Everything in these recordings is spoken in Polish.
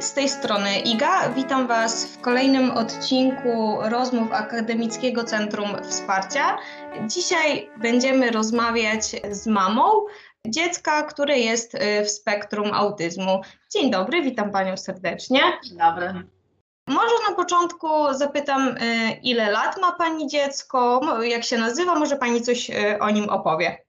z tej strony Iga. Witam Was w kolejnym odcinku rozmów Akademickiego Centrum Wsparcia. Dzisiaj będziemy rozmawiać z mamą dziecka, które jest y, w spektrum autyzmu. Dzień dobry, witam Panią serdecznie. Dzień dobry. Może na początku zapytam, y, ile lat ma Pani dziecko, jak się nazywa, może Pani coś y, o nim opowie.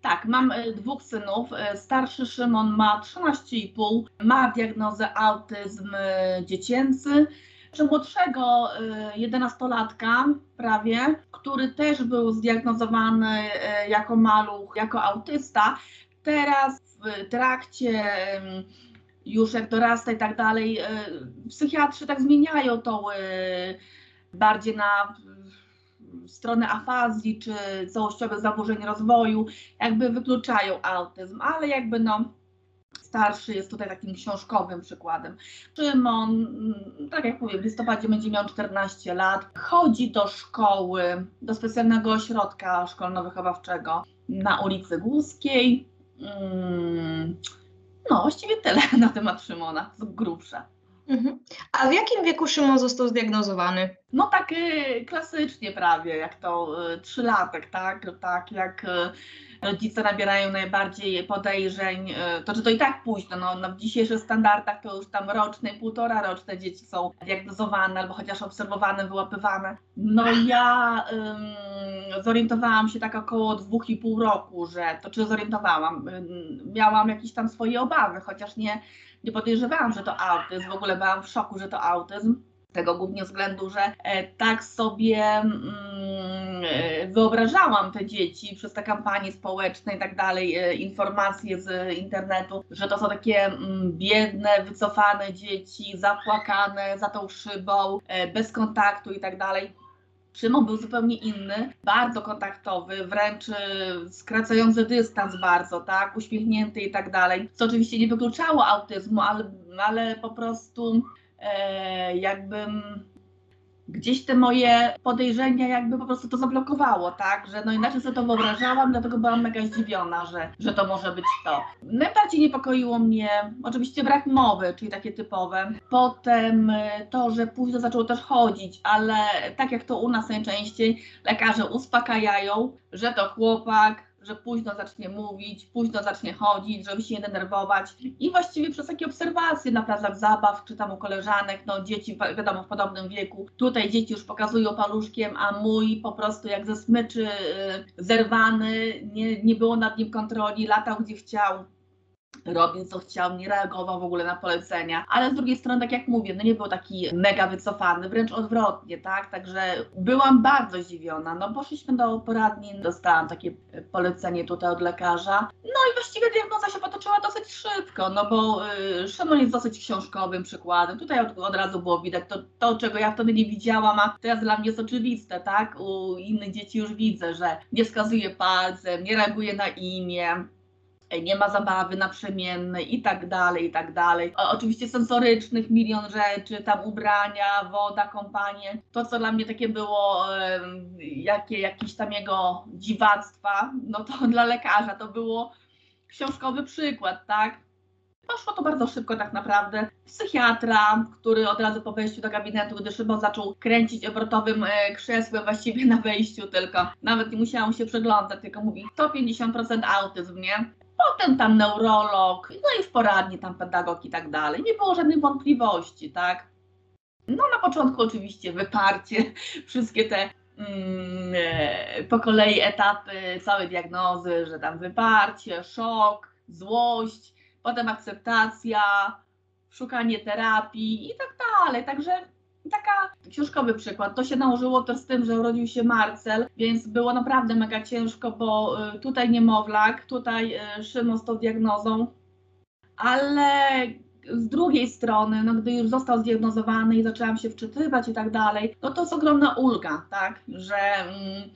Tak, mam y, dwóch synów. Y, Starszy Szymon ma 13,5, ma diagnozę autyzm y, dziecięcy. Czy młodszego y, 11-latka prawie, który też był zdiagnozowany jako maluch, jako autysta. Teraz w trakcie już jak dorasta i tak dalej, psychiatrzy tak zmieniają to bardziej na stronę afazji czy całościowych zaburzeń rozwoju, jakby wykluczają autyzm, ale jakby no starszy jest tutaj takim książkowym przykładem. Szymon, mm, tak jak mówię, w listopadzie będzie miał 14 lat, chodzi do szkoły, do specjalnego ośrodka szkolno-wychowawczego na ulicy Głuskiej. Mm, No, właściwie tyle na temat Szymona, z grubsza. Mhm. A w jakim wieku Szymon został zdiagnozowany? No tak y, klasycznie prawie, jak to y, trzylatek, tak? Tak jak y, rodzice nabierają najbardziej podejrzeń, y, to czy to i tak późno, no, no w dzisiejszych standardach to już tam roczne, półtora roczne dzieci są diagnozowane albo chociaż obserwowane, wyłapywane. No ja ym, zorientowałam się tak około dwóch i pół roku, że to czy zorientowałam, ym, miałam jakieś tam swoje obawy, chociaż nie, nie podejrzewałam, że to autyzm, w ogóle byłam w szoku, że to autyzm z tego głównie względu, że e, tak sobie mm, e, wyobrażałam te dzieci przez te kampanie społeczne i tak dalej, e, informacje z internetu, że to są takie mm, biedne, wycofane dzieci, zapłakane za tą szybą, e, bez kontaktu i tak dalej. Szymon był zupełnie inny, bardzo kontaktowy, wręcz e, skracający dystans bardzo, tak, uśmiechnięty i tak dalej, co oczywiście nie wykluczało autyzmu, ale, ale po prostu e, jakbym gdzieś te moje podejrzenia jakby po prostu to zablokowało, tak, że no inaczej sobie to wyobrażałam, dlatego byłam mega zdziwiona, że, że to może być to. Najbardziej niepokoiło mnie oczywiście brak mowy, czyli takie typowe. Potem e, to, że późno zaczął też chodzić, ale tak jak to u nas najczęściej, lekarze uspokajają, że to chłopak, że późno zacznie mówić, późno zacznie chodzić, żeby się nie denerwować. I właściwie przez takie obserwacje na placach zabaw, czy tam u koleżanek, no dzieci wi- wiadomo w podobnym wieku, tutaj dzieci już pokazują paluszkiem, a mój po prostu jak ze smyczy y, zerwany, nie, nie było nad nim kontroli, latał gdzie chciał. Robił co chciał, nie reagował w ogóle na polecenia, ale z drugiej strony, tak jak mówię, no nie był taki mega wycofany, wręcz odwrotnie, tak? Także byłam bardzo zdziwiona. No poszliśmy do poradni, dostałam takie polecenie tutaj od lekarza. No i właściwie diagnoza się potoczyła dosyć szybko, no bo y, Szymon jest dosyć książkowym przykładem. Tutaj od, od razu było widać to, to, czego ja wtedy nie widziałam, a teraz dla mnie jest oczywiste, tak? U innych dzieci już widzę, że nie wskazuje palcem, nie reaguje na imię nie ma zabawy naprzemiennej i tak dalej, i tak dalej. Oczywiście sensorycznych milion rzeczy, tam ubrania, woda, kompanie. To, co dla mnie takie było, jakie, jakieś tam jego dziwactwa, no to dla lekarza to było książkowy przykład, tak? Poszło to bardzo szybko tak naprawdę. Psychiatra, który od razu po wejściu do gabinetu, gdy Szymon zaczął kręcić obrotowym e, krzesłem właściwie na wejściu tylko, nawet nie musiałam się przeglądać, tylko mówi 150% autyzm, nie? Potem tam neurolog, no i w poradni tam pedagog i tak dalej. Nie było żadnych wątpliwości, tak? No na początku oczywiście wyparcie, wszystkie te mm, e, po kolei etapy całej diagnozy, że tam wyparcie, szok, złość, potem akceptacja, szukanie terapii i tak dalej. Także taka książkowy przykład. To się nałożyło też z tym, że urodził się Marcel, więc było naprawdę mega ciężko, bo y, tutaj niemowlak, tutaj y, Szymon z tą diagnozą, ale z drugiej strony, no gdy już został zdiagnozowany i zaczęłam się wczytywać i tak dalej, no to jest ogromna ulga, tak, że mm,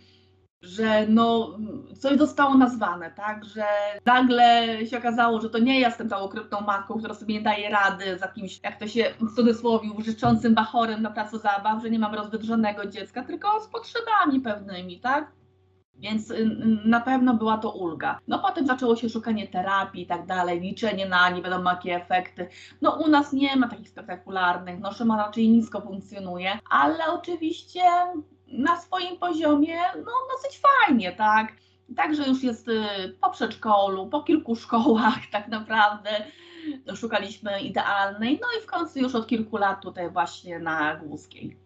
że no, coś zostało nazwane, tak, że nagle się okazało, że to nie ja jestem tą okrutną matką, która sobie nie daje rady z jakimś, jak to się w cudzysłowie, życzącym bachorem na placu zabaw, że nie mam rozwydrzonego dziecka, tylko z potrzebami pewnymi, tak. Więc y, na pewno była to ulga. No potem zaczęło się szukanie terapii i tak dalej, liczenie na nie wiadomo jakie efekty. No u nas nie ma takich spektakularnych, no Szymon raczej nisko funkcjonuje, ale oczywiście na swoim poziomie, no dosyć fajnie, tak. Także już jest y, po przedszkolu, po kilku szkołach tak naprawdę szukaliśmy idealnej, no i w końcu już od kilku lat tutaj właśnie na Głuskiej.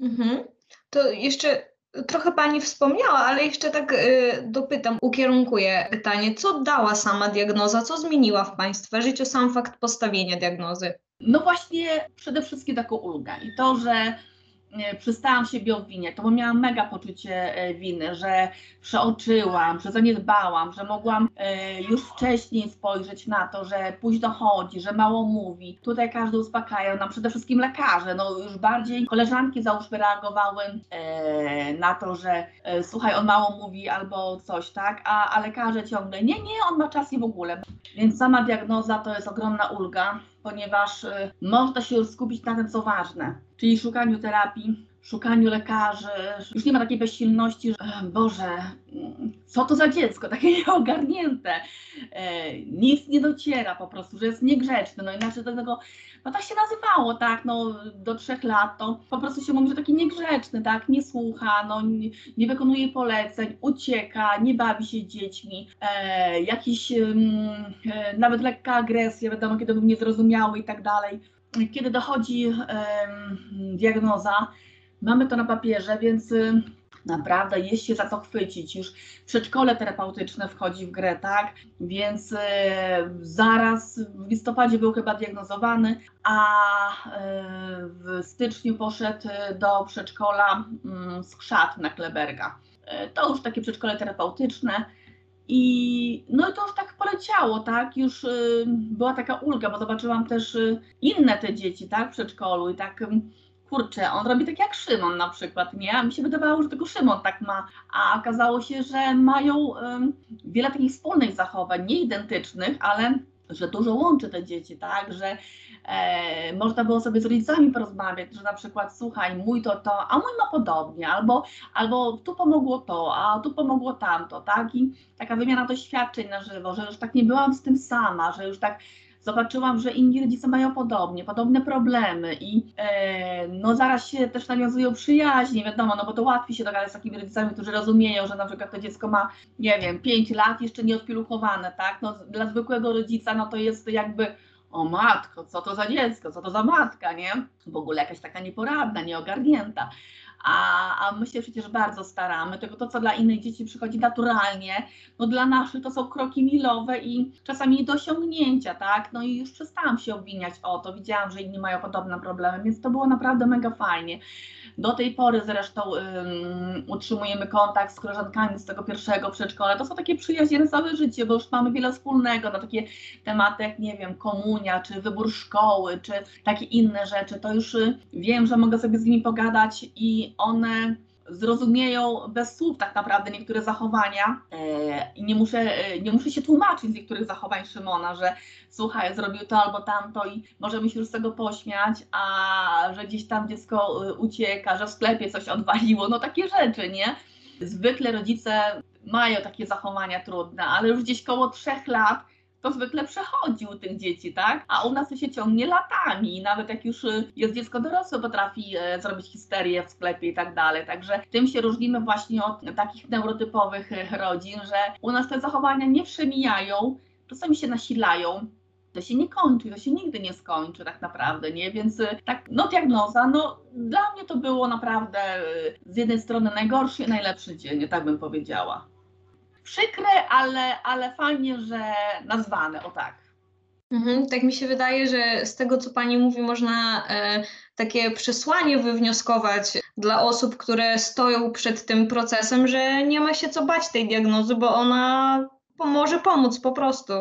Mhm. To jeszcze trochę Pani wspomniała, ale jeszcze tak y, dopytam, ukierunkuję pytanie. Co dała sama diagnoza, co zmieniła w Państwa życiu sam fakt postawienia diagnozy? No właśnie przede wszystkim taką ulgę i to, że przestałam siebie obwiniać, to bo miałam mega poczucie e, winy, że przeoczyłam, że zaniedbałam, że mogłam e, już wcześniej spojrzeć na to, że późno chodzi, że mało mówi. Tutaj każdy uspokajał, nam przede wszystkim lekarze, no już bardziej koleżanki załóżmy reagowały e, na to, że słuchaj, on mało mówi albo coś, tak, a, a lekarze ciągle, nie, nie, on ma czas i w ogóle. Więc sama diagnoza to jest ogromna ulga ponieważ y, można się skupić na tym, co ważne, czyli szukaniu terapii, szukaniu lekarzy. Już nie ma takiej bezsilności, że Boże, co to za dziecko, takie nieogarnięte, e, nic nie dociera po prostu, że jest niegrzeczny, no inaczej do tego, no tak się nazywało, tak, no do trzech lat to po prostu się mówi, że taki niegrzeczny, tak, nie słucha, no nie, nie wykonuje poleceń, ucieka, nie bawi się dziećmi, e, jakiś e, nawet lekka agresja, wiadomo, kiedy był niezrozumiały i tak dalej. Kiedy dochodzi diagnoza, mamy to na papierze, więc y, naprawdę jest się za co chwycić. Już przedszkole terapeutyczne wchodzi w grę, tak? Więc y, zaraz w listopadzie był chyba diagnozowany, a y, w styczniu poszedł do przedszkola Skrzat na Kleberga. To już takie przedszkole terapeutyczne. I no i to już tak poleciało, tak? Już była taka ulga, bo zobaczyłam też inne te dzieci, tak, w przedszkolu i tak kurczę, on robi tak jak Szymon na przykład, nie? A mi się wydawało, że tylko Szymon tak ma, a okazało się, że mają um, wiele takich wspólnych zachowań, nie identycznych, ale że dużo łączy te dzieci, tak, że e, można było sobie z rodzicami porozmawiać, że na przykład słuchaj, mój to to, a mój ma podobnie, albo, albo tu pomogło to, a tu pomogło tamto, tak, i taka wymiana doświadczeń na żywo, że już tak nie byłam z tym sama, że już tak zobaczyłam, że inni rodzice mają podobnie, podobne problemy i e, no zaraz się też nawiązują przyjaźnie, wiadomo, no bo to łatwiej się dogadać z takimi rodzicami, którzy rozumieją, że na przykład to dziecko ma, nie wiem, 5 lat, jeszcze nie odpiluchowane, tak, no dla zwykłego rodzica, no to jest jakby o matko, co to za dziecko, co to za matka, nie? W ogóle jakaś taka nieporadna, nieogarnięta a, a my się przecież bardzo staramy, tylko to, co dla innych dzieci przychodzi naturalnie, no dla naszych to są kroki milowe i czasami nie do osiągnięcia, tak? No i już przestałam się obwiniać o to, widziałam, że inni mają podobne problemy, więc to było naprawdę mega fajnie. Do tej pory zresztą utrzymujemy kontakt z koleżankami z tego pierwszego przedszkola. To są takie przyjaźnie na całe życie, bo już mamy wiele wspólnego na takie tematy jak, nie wiem, komunia, czy wybór szkoły, czy takie inne rzeczy. To już y, wiem, że mogę sobie z nimi pogadać i one zrozumieją bez słów tak naprawdę niektóre zachowania e, i nie muszę, e, nie muszę się tłumaczyć z niektórych zachowań Szymona, że słuchaj, zrobił to albo tamto i możemy się już z tego pośmiać, a że gdzieś tam dziecko e, ucieka, że w sklepie coś odwaliło, no takie rzeczy, nie? Zwykle rodzice mają takie zachowania trudne, ale już gdzieś koło trzech lat to zwykle przechodzi u tych dzieci, tak? A u nas to się ciągnie latami. Nawet jak już y, jest dziecko dorosłe, potrafi e, zrobić histerię w sklepie i tak dalej. Także tym się różnimy właśnie od takich neurotypowych e, rodzin, że u nas te zachowania nie przemijają, czasami się nasilają, to się nie kończy, to się nigdy nie skończy tak naprawdę, nie? Więc y, tak, no diagnoza, no dla mnie to było naprawdę y, z jednej strony najgorszy i najlepszy dzień, tak bym powiedziała przykre, ale, ale fajnie, że nazwane, o tak. Mhm, tak mi się wydaje, że z tego, co Pani mówi, można e, takie przesłanie wywnioskować dla osób, które stoją przed tym procesem, że nie ma się co bać tej diagnozy, bo ona może pomóc po prostu.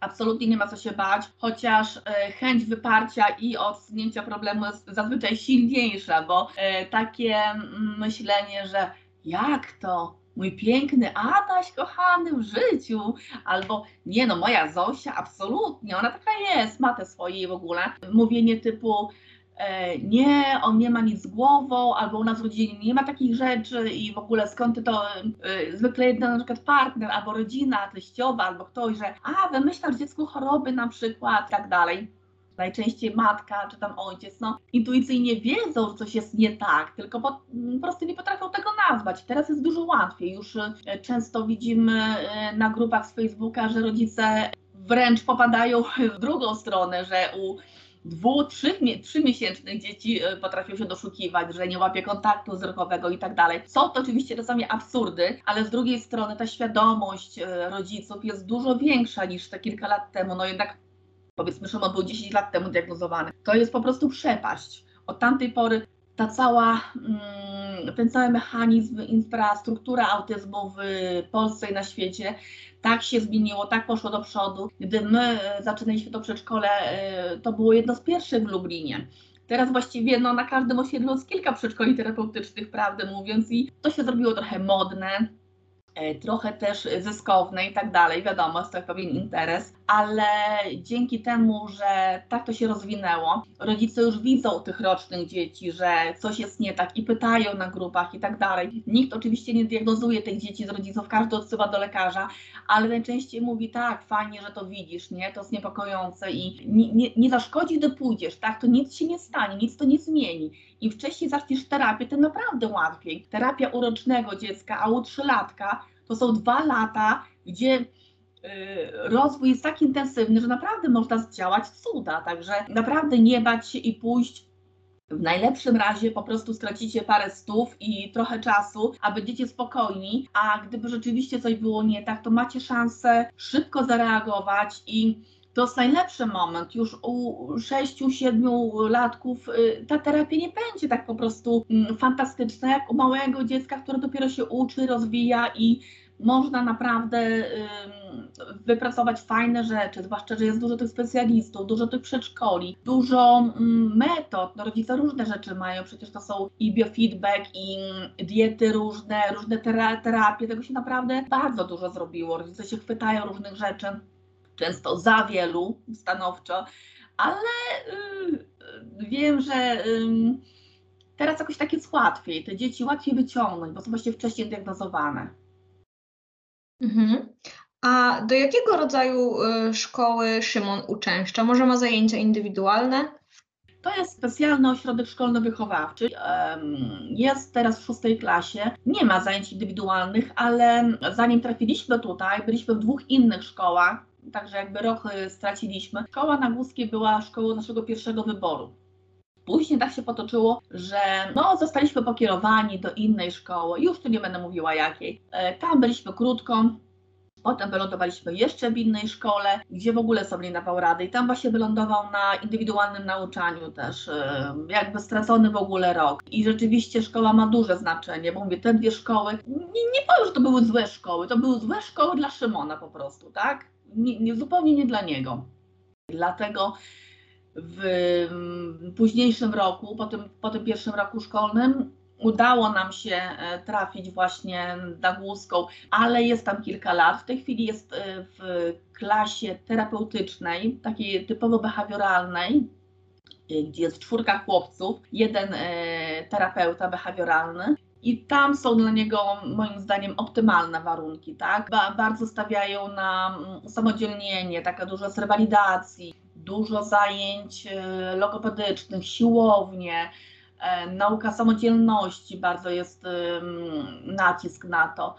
Absolutnie nie ma co się bać, chociaż e, chęć wyparcia i odsunięcia problemu jest zazwyczaj silniejsza, bo e, takie mm, myślenie, że jak to, mój piękny Adaś kochany w życiu, albo nie no, moja Zosia, absolutnie, ona taka jest, ma te swoje w ogóle. Mówienie typu e, nie, on nie ma nic z głową, albo u nas w rodzinie nie ma takich rzeczy i w ogóle skąd ty to, e, zwykle jeden na przykład partner, albo rodzina, teściowa, albo ktoś, że a, wymyślasz dziecku choroby na przykład, i tak dalej najczęściej matka czy tam ojciec, no intuicyjnie wiedzą, że coś jest nie tak, tylko po, po prostu nie potrafią tego nazwać. Teraz jest dużo łatwiej. Już e, często widzimy e, na grupach z Facebooka, że rodzice wręcz popadają w drugą stronę, że u dwu, trzy, trzymiesięcznych dzieci e, potrafią się doszukiwać, że nie łapie kontaktu wzrokowego i tak dalej. Są to oczywiście czasami absurdy, ale z drugiej strony ta świadomość rodziców jest dużo większa niż te kilka lat temu. No jednak powiedzmy, że on był 10 lat temu diagnozowany. To jest po prostu przepaść. Od tamtej pory ta cała, mm, ten cały mechanizm, infrastruktura autyzmu w Polsce i na świecie tak się zmieniło, tak poszło do przodu. Gdy my e, zaczynaliśmy to przedszkole, e, to było jedno z pierwszych w Lublinie. Teraz właściwie no, na każdym osiedlu jest kilka przedszkoli terapeutycznych, prawdę mówiąc, i to się zrobiło trochę modne. E, trochę też zyskowne i tak dalej, wiadomo, jest to pewien interes, ale dzięki temu, że tak to się rozwinęło, rodzice już widzą tych rocznych dzieci, że coś jest nie tak i pytają na grupach i tak dalej. Nikt oczywiście nie diagnozuje tych dzieci z rodziców, każdy odsyła do lekarza, ale najczęściej mówi tak, fajnie, że to widzisz, nie, to jest niepokojące i nie, nie, nie zaszkodzi, gdy pójdziesz, tak, to nic się nie stanie, nic to nie zmieni. Im wcześniej zaczniesz terapię, tym naprawdę łatwiej. Terapia urocznego dziecka, a u trzylatka to są dwa lata, gdzie y, rozwój jest tak intensywny, że naprawdę można zdziałać cuda. Także naprawdę nie bać się i pójść. W najlepszym razie po prostu stracicie parę stów i trochę czasu, a będziecie spokojni, a gdyby rzeczywiście coś było nie tak, to macie szansę szybko zareagować i to jest najlepszy moment. Już u 6-7 latków y, ta terapia nie będzie tak po prostu mm, fantastyczna jak u małego dziecka, które dopiero się uczy, rozwija i można naprawdę wypracować fajne rzeczy, zwłaszcza, że jest dużo tych specjalistów, dużo tych przedszkoli, dużo mm, metod. No, rodzice różne rzeczy mają, przecież to są i biofeedback, i diety różne, różne terapie, tego się naprawdę bardzo dużo zrobiło. Rodzice się chwytają różnych rzeczy często za wielu stanowczo, ale yy, wiem, że yy, teraz jakoś tak jest łatwiej, te dzieci łatwiej wyciągnąć, bo są właśnie wcześniej diagnozowane. Mhm. A do jakiego rodzaju y, szkoły Szymon uczęszcza? Może ma zajęcia indywidualne? To jest specjalny ośrodek szkolno-wychowawczy. Jest teraz w szóstej klasie. Nie ma zajęć indywidualnych, ale zanim trafiliśmy tutaj, byliśmy w dwóch innych szkołach także jakby rok y, straciliśmy. Szkoła na Głuskiej była szkołą naszego pierwszego wyboru. Później tak się potoczyło, że no, zostaliśmy pokierowani do innej szkoły, już tu nie będę mówiła jakiej. E, tam byliśmy krótko, Potem wylądowaliśmy jeszcze w innej szkole, gdzie w ogóle sobie nie dawał rady i tam właśnie wylądował na indywidualnym nauczaniu też, e, jakby stracony w ogóle rok. I rzeczywiście szkoła ma duże znaczenie, bo mówię, te dwie szkoły, nie, nie powiem, że to były złe szkoły, to były złe szkoły dla Szymona po prostu, tak? Nie, nie, zupełnie nie dla niego. Dlatego w późniejszym roku, po tym, po tym pierwszym roku szkolnym, udało nam się e, trafić właśnie na Głuską, ale jest tam kilka lat. W tej chwili jest e, w klasie terapeutycznej, takiej typowo behawioralnej, e, gdzie jest czwórka chłopców, jeden terapeuta behawioralny i tam są dla niego moim zdaniem optymalne warunki, tak? Ba bardzo stawiają na mm, usamodzielnienie, taka dużo jest rewalidacji, dużo zajęć e, logopedycznych, siłownie, e, nauka samodzielności, bardzo jest nacisk na to.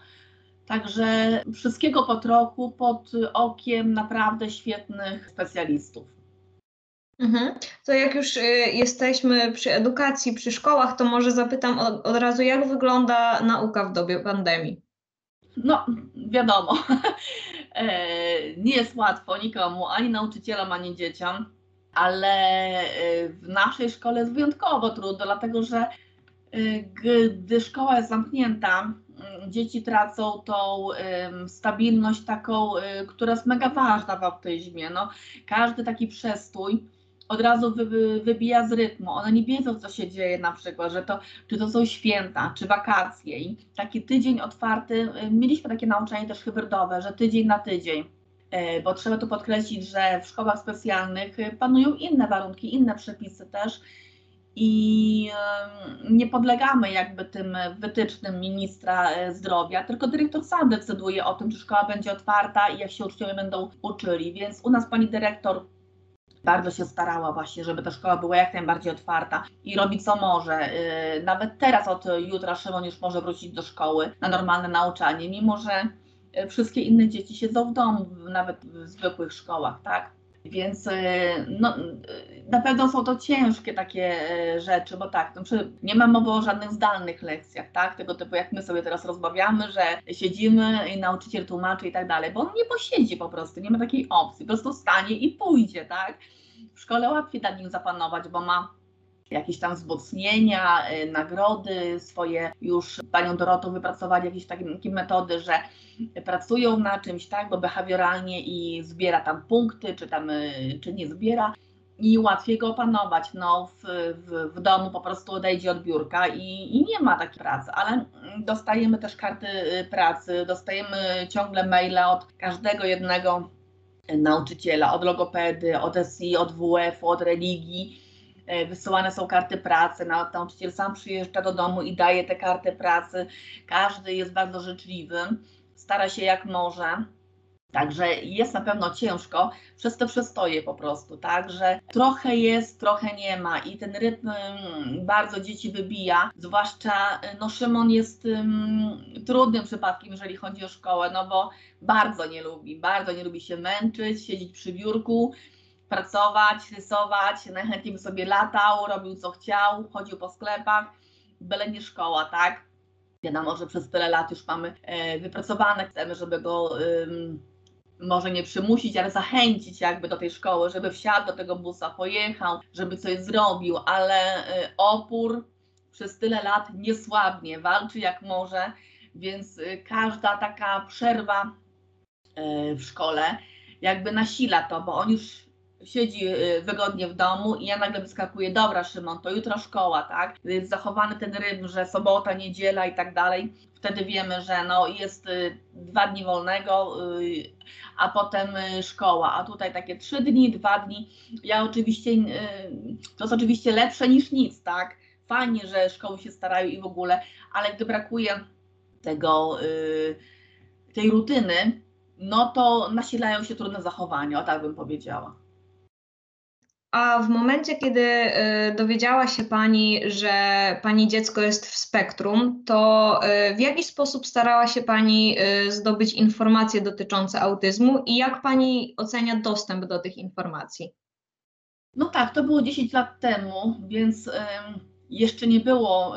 Także wszystkiego po trochu, pod okiem naprawdę świetnych specjalistów. Mhm. To jak już y, jesteśmy przy edukacji, przy szkołach, to może zapytam od, razu, jak wygląda nauka w dobie pandemii? No, wiadomo, e, nie jest łatwo nikomu, ani nauczycielom, ani dzieciom, ale e, w naszej szkole jest wyjątkowo trudno, dlatego że e, gdy szkoła jest zamknięta, dzieci tracą tą stabilność taką, która jest mega ważna w autyzmie. No, każdy taki przestój od razu wy, wybija z rytmu. One nie wiedzą, co się dzieje na przykład, że to, czy to są święta, czy wakacje. I taki tydzień otwarty, y, mieliśmy takie nauczanie też hybrydowe, że tydzień na tydzień. Y, bo trzeba tu podkreślić, że w szkołach specjalnych y, panują inne warunki, inne przepisy też. i nie podlegamy jakby tym wytycznym ministra zdrowia, tylko dyrektor sam decyduje o tym, czy szkoła będzie otwarta i jak się uczniowie będą uczyli. Więc u nas pani dyrektor bardzo się starała właśnie, żeby ta szkoła była jak najbardziej otwarta i robi co może. E, nawet teraz od jutra Szymon już może wrócić do szkoły na normalne nauczanie, mimo że e, wszystkie inne dzieci siedzą w domu, nawet w zwykłych szkołach, tak? Więc e, no, e, na pewno są to ciężkie takie e, rzeczy, bo tak, no, nie ma mowy o żadnych zdalnych lekcjach, tak? Tego typu jak my sobie teraz rozmawiamy, że siedzimy i nauczyciel tłumaczy i tak dalej, bo on nie posiedzi po prostu, nie ma takiej opcji, po prostu stanie i pójdzie, tak? W szkole łatwiej nad nim zapanować, bo ma jakieś tam wzmocnienia, nagrody swoje. Już panią Dorotą wypracowali jakieś takie metody, że pracują na czymś, tak, bo behawioralnie i zbiera tam punkty, czy tam, y, czy nie zbiera i łatwiej go opanować. No, w, w, w domu po prostu odejdzie od biurka i, i, nie ma takiej pracy, ale dostajemy też karty y, pracy, dostajemy ciągle maile od każdego jednego nauczyciela, od logopedy, od SI, od WF, od religii. E, wysyłane są karty pracy, nauczyciel sam przyjeżdża do domu i daje te karty pracy. Każdy jest bardzo życzliwy stara się jak może. Także jest na pewno ciężko przez te przestoje po prostu, tak, że trochę jest, trochę nie ma i ten rytm mm, bardzo dzieci wybija, zwłaszcza no Szymon jest um, trudnym przypadkiem, jeżeli chodzi o szkołę, no bo bardzo nie lubi, bardzo nie lubi się męczyć, siedzieć przy biurku, pracować, rysować, najchętniej by sobie latał, robił co chciał, chodził po sklepach, byle nie szkoła, tak, Wiadomo, że przez tyle lat już mamy e, wypracowane, chcemy, żeby go może nie przymusić, ale zachęcić jakby do tej szkoły, żeby wsiadł do tego busa, pojechał, żeby coś zrobił, ale e, opór przez tyle lat nie słabnie, walczy jak może, więc e, każda taka przerwa w szkole jakby nasila to, bo on już siedzi y, wygodnie w domu i ja nagle wyskakuję, dobra Szymon, to jutro szkoła, tak? Jest zachowany ten rytm, że sobota, niedziela i tak dalej. Wtedy wiemy, że no jest y, dwa dni wolnego, y, a potem szkoła, a tutaj takie trzy dni, dwa dni. Ja oczywiście, to jest oczywiście lepsze niż nic, tak? Fajnie, że szkoły się starają i w ogóle, ale gdy brakuje tego, tej rutyny, no to nasilają się trudne zachowania, o tak bym powiedziała. A w momencie, kiedy y, dowiedziała się Pani, że Pani dziecko jest w spektrum, to y, w jaki sposób starała się Pani y, zdobyć informacje dotyczące autyzmu i jak Pani ocenia dostęp do tych informacji? No tak, to było 10 lat temu, więc jeszcze nie było,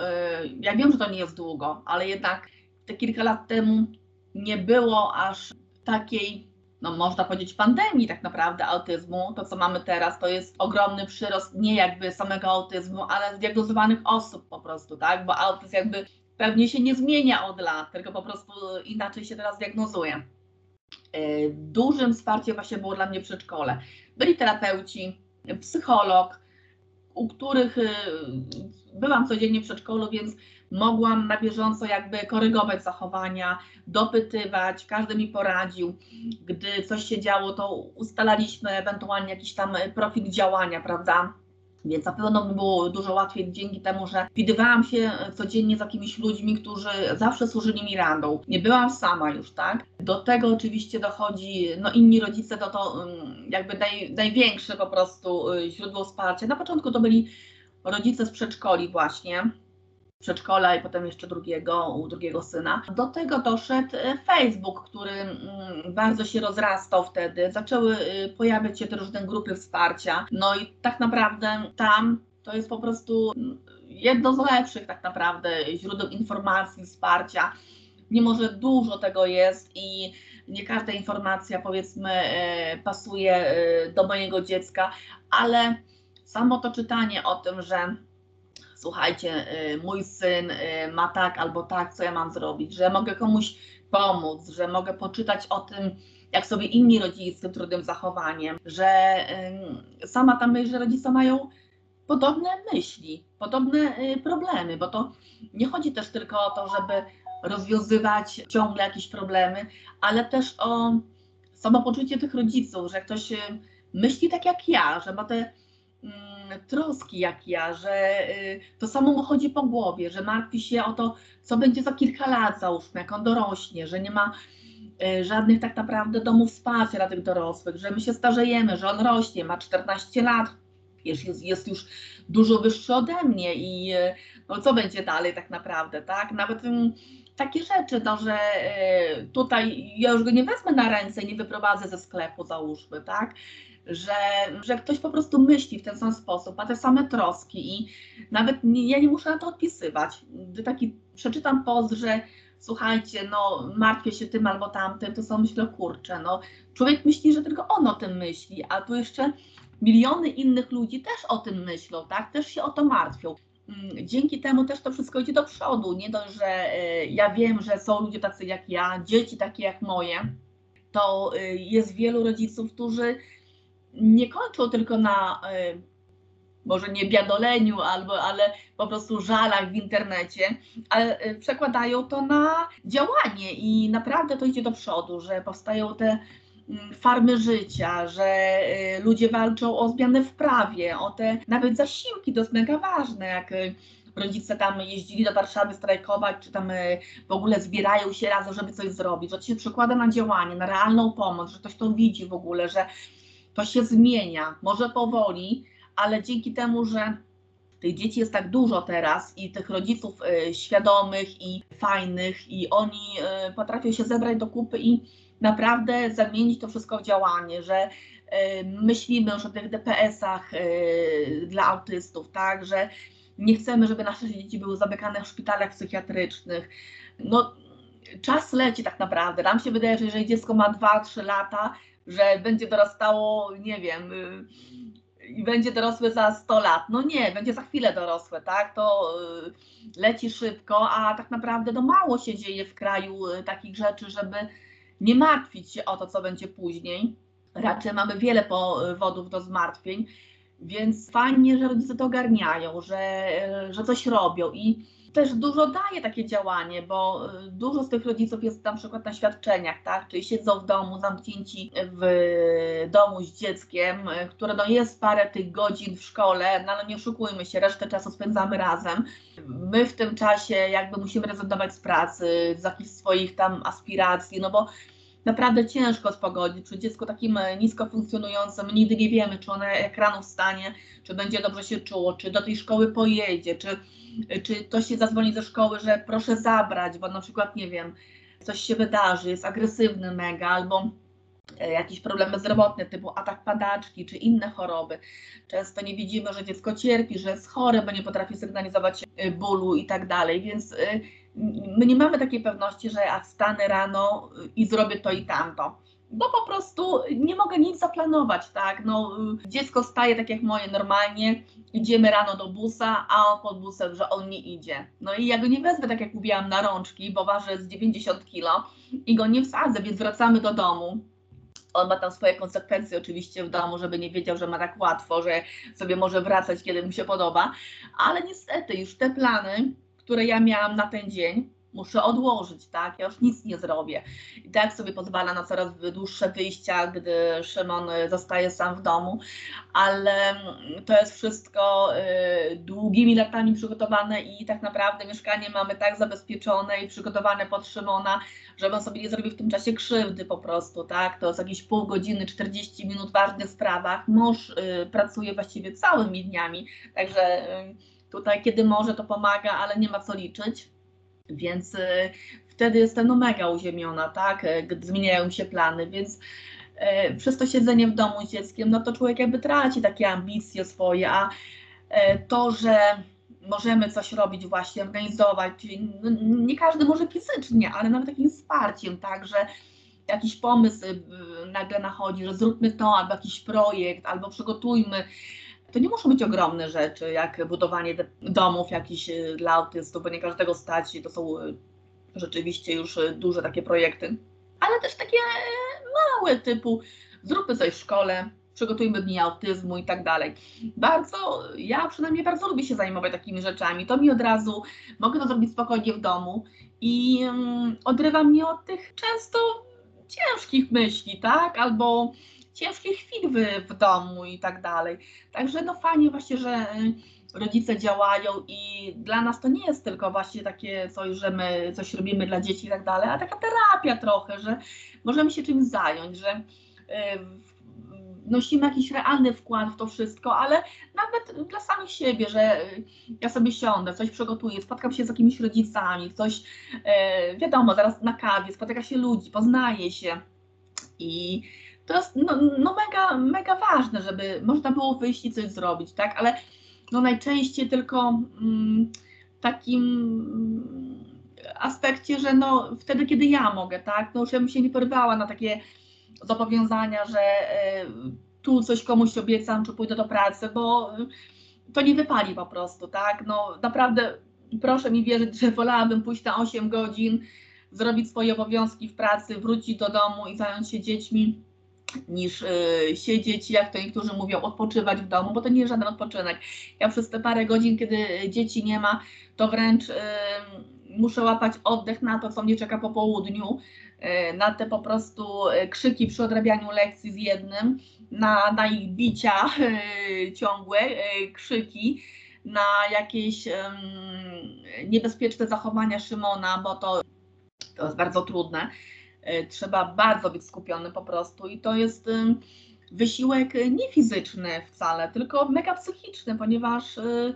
ja wiem, że to nie jest długo, ale jednak te kilka lat temu nie było aż takiej no można powiedzieć, pandemii tak naprawdę autyzmu. To, co mamy teraz, to jest ogromny przyrost nie jakby samego autyzmu, ale zdiagnozowanych osób po prostu, tak? Bo autyzm jakby pewnie się nie zmienia od lat, tylko po prostu inaczej się teraz diagnozuje. E, dużym wsparciem właśnie było dla mnie przedszkole. Byli terapeuci, psycholog, u których e, byłam codziennie w przedszkolu, więc mogłam na bieżąco jakby korygować zachowania, dopytywać, każdy mi poradził. Gdy coś się działo, to ustalaliśmy ewentualnie jakiś tam profil działania, prawda? Więc na pewno mi było dużo łatwiej dzięki temu, że widywałam się codziennie z jakimiś ludźmi, którzy zawsze służyli mi radą. Nie byłam sama już, tak? Do tego oczywiście dochodzi, no inni rodzice to to mm, jakby naj, największe po prostu y, źródło wsparcia. Na początku to byli rodzice z przedszkoli właśnie, przedszkola i potem jeszcze drugiego, u drugiego syna. Do tego doszedł e, Facebook, który mm, bardzo się rozrastał wtedy. Zaczęły e, pojawiać się te różne grupy wsparcia. No i tak naprawdę tam to jest po prostu mm, jedno z lepszych tak naprawdę źródeł informacji, wsparcia. Mimo, że dużo tego jest i nie każda informacja powiedzmy e, pasuje do mojego dziecka, ale samo to czytanie o tym, że słuchajcie, y, mój syn y, ma tak albo tak, co ja mam zrobić, że mogę komuś pomóc, że mogę poczytać o tym, jak sobie inni rodzice z tym trudnym zachowaniem, że sama ta myśl, że rodzice mają podobne myśli, podobne y, problemy, bo to nie chodzi też tylko o to, żeby rozwiązywać ciągle jakieś problemy, ale też o samopoczucie tych rodziców, że ktoś myśli tak jak ja, że ma te mm, troski jak ja, że y, to samo mu chodzi po głowie, że martwi się o to, co będzie za kilka lat, załóżmy, jak on dorośnie, że nie ma y, żadnych tak naprawdę domów wsparcia dla tych dorosłych, że my się starzejemy, że on rośnie, ma 14 lat, jest, jest już dużo wyższy ode mnie i y, no co będzie dalej tak naprawdę, tak? Nawet mm, takie rzeczy, no, że tutaj ja już go nie wezmę na ręce, nie wyprowadzę ze sklepu, załóżmy, tak? Że, że ktoś po prostu myśli w ten sam sposób, ma te same troski i nawet nie, ja nie muszę na to odpisywać. Gdy taki przeczytam post, że słuchajcie, no martwię się tym albo tamtym, to są myślę, kurczę, no człowiek myśli, że tylko on o tym myśli, a tu jeszcze miliony innych ludzi też o tym myślą, tak, też się o to martwią. Mm, dzięki temu też to wszystko idzie do przodu. Nie dość, że y, ja wiem, że są ludzie tacy jak ja, dzieci takie jak moje, to y, jest wielu rodziców, którzy nie kończą tylko na e, może nie biadoleniu, albo, ale po prostu żalach w internecie, ale e, przekładają to na działanie i naprawdę to idzie do przodu, że powstają te mm, farmy życia, że e, ludzie walczą o zmianę w prawie, o te nawet zasiłki, to jest mega ważne, jak rodzice tam jeździli do Warszawy strajkować, czy tam w ogóle zbierają się razem, żeby coś zrobić, że to się przekłada na działanie, na realną pomoc, że ktoś to widzi w ogóle, że to się zmienia, może powoli, ale dzięki temu, że tych dzieci jest tak dużo teraz i tych rodziców y, świadomych i fajnych, i oni y, potrafią się zebrać do kupy i naprawdę zamienić to wszystko w działanie, że y, myślimy już o tych DPS-ach dla autystów, tak, że nie chcemy, żeby nasze dzieci były zamykane w szpitalach psychiatrycznych. No, czas leci tak naprawdę. Nam się wydaje, że jeżeli dziecko ma 2-3 lata, że będzie dorastało, nie wiem, y, i będzie dorosłe za 100 lat. No nie, będzie za chwilę dorosłe, tak? To y, leci szybko, a tak naprawdę no mało się dzieje w kraju y, takich rzeczy, żeby nie martwić się o to, co będzie później. Raczej mamy wiele powodów do zmartwień, więc fajnie, że rodzice to ogarniają, że, że coś robią i też dużo daje takie działanie, bo y, dużo z tych rodziców jest na przykład na świadczeniach, tak? Czyli siedzą w domu, zamknięci w domu z dzieckiem, y, które no jest parę tych godzin w szkole, no ale nie oszukujmy się, resztę czasu spędzamy razem. My w tym czasie jakby musimy rezygnować z pracy, z jakichś swoich tam aspiracji, no bo naprawdę ciężko spogodzić. Przy dziecku takim e, nisko funkcjonującym nigdy nie wiemy, czy ono jak rano wstanie, czy będzie dobrze się czuło, czy do tej szkoły pojedzie, czy, czy ktoś się zadzwoni ze szkoły, że proszę zabrać, bo na przykład, nie wiem, coś się wydarzy, jest agresywny mega, albo e, jakieś problemy zdrowotne typu atak padaczki czy inne choroby. Często nie widzimy, że dziecko cierpi, że jest chore, bo nie potrafi sygnalizować e, bólu i tak dalej, więc my nie mamy takiej pewności, że ja wstanę rano i zrobię to i tamto. Bo po prostu nie mogę nic zaplanować, tak? No, dziecko staje tak jak moje normalnie, idziemy rano do busa, a on pod busem, że on nie idzie. No i ja go nie wezmę, tak jak mówiłam, na rączki, bo waży z 90 kilo i go nie wsadzę, więc wracamy do domu. On ma tam swoje konsekwencje oczywiście w domu, żeby nie wiedział, że ma tak łatwo, że sobie może wracać, kiedy mu się podoba, ale niestety już te plany które ja miałam na ten dzień, muszę odłożyć, tak? Ja już nic nie zrobię. I tak sobie pozwala na coraz dłuższe wyjścia, gdy Szymon zostaje sam w domu, ale to jest wszystko y, długimi latami przygotowane i tak naprawdę mieszkanie mamy tak zabezpieczone i przygotowane pod Szymona, żeby on sobie nie zrobił w tym czasie krzywdy po prostu, tak? To jest jakieś pół godziny, 40 minut w ważnych sprawach. Mąż y, pracuje właściwie całymi dniami, także y, Tutaj, kiedy może, to pomaga, ale nie ma co liczyć. Więc y, wtedy jestem no mega uziemiona, tak? Y, zmieniają się plany, więc y, przez to siedzenie w domu z dzieckiem, no to człowiek jakby traci takie ambicje swoje, a to, że możemy coś robić właśnie, organizować, no, nie każdy może fizycznie, ale nawet takim wsparciem, tak, że jakiś pomysł nagle nachodzi, że zróbmy to, albo jakiś projekt, albo przygotujmy to nie muszą być ogromne rzeczy, jak budowanie domów jakichś y, dla autystów, bo nie każdego stać i to są y, rzeczywiście już y, duże takie projekty, ale też takie małe typu zróbmy coś w szkole, przygotujmy dni autyzmu i tak dalej. Bardzo, ja przynajmniej bardzo lubię się zajmować takimi rzeczami. To mi od razu, mogę to zrobić spokojnie w domu i um, odrywa mnie od tych często ciężkich myśli, tak? Albo ciężkich chwil w, w domu i tak dalej. Także no fajnie właśnie, że rodzice działają i dla nas to nie jest tylko właśnie takie coś, że my coś robimy dla dzieci i tak dalej, a taka terapia trochę, że możemy się czymś zająć, że nosimy jakiś realny wkład w to wszystko, ale nawet dla samych siebie, że ja sobie siądę, coś przygotuję, spotkam się z jakimiś rodzicami, coś, wiadomo, zaraz na kawie, spotyka się ludzi, poznaje się i to jest no, no mega, mega ważne, żeby można było wyjść i coś zrobić, tak, ale no najczęściej tylko mm, takim aspekcie, że no wtedy, kiedy ja mogę, tak, no już ja bym się nie porywała na takie zobowiązania, że e, tu coś komuś obiecam, czy pójdę do pracy, bo to nie wypali po prostu, tak? No naprawdę proszę mi wierzyć, że wolałabym pójść na 8 godzin, zrobić swoje obowiązki w pracy, wrócić do domu i zająć się dziećmi, niż y, siedzieć, jak to niektórzy mówią, odpoczywać w domu, bo to nie jest żaden odpoczynek. Ja przez te parę godzin, kiedy dzieci nie ma, to wręcz y, muszę łapać oddech na to, co mnie czeka po południu, na te po prostu krzyki przy odrabianiu lekcji z jednym, na, na ich bicia ciągłe, krzyki, na jakieś niebezpieczne zachowania Szymona, bo to, to jest bardzo trudne. E, trzeba bardzo być skupiony po prostu i to jest wysiłek nie fizyczny wcale, tylko mega psychiczny, ponieważ y,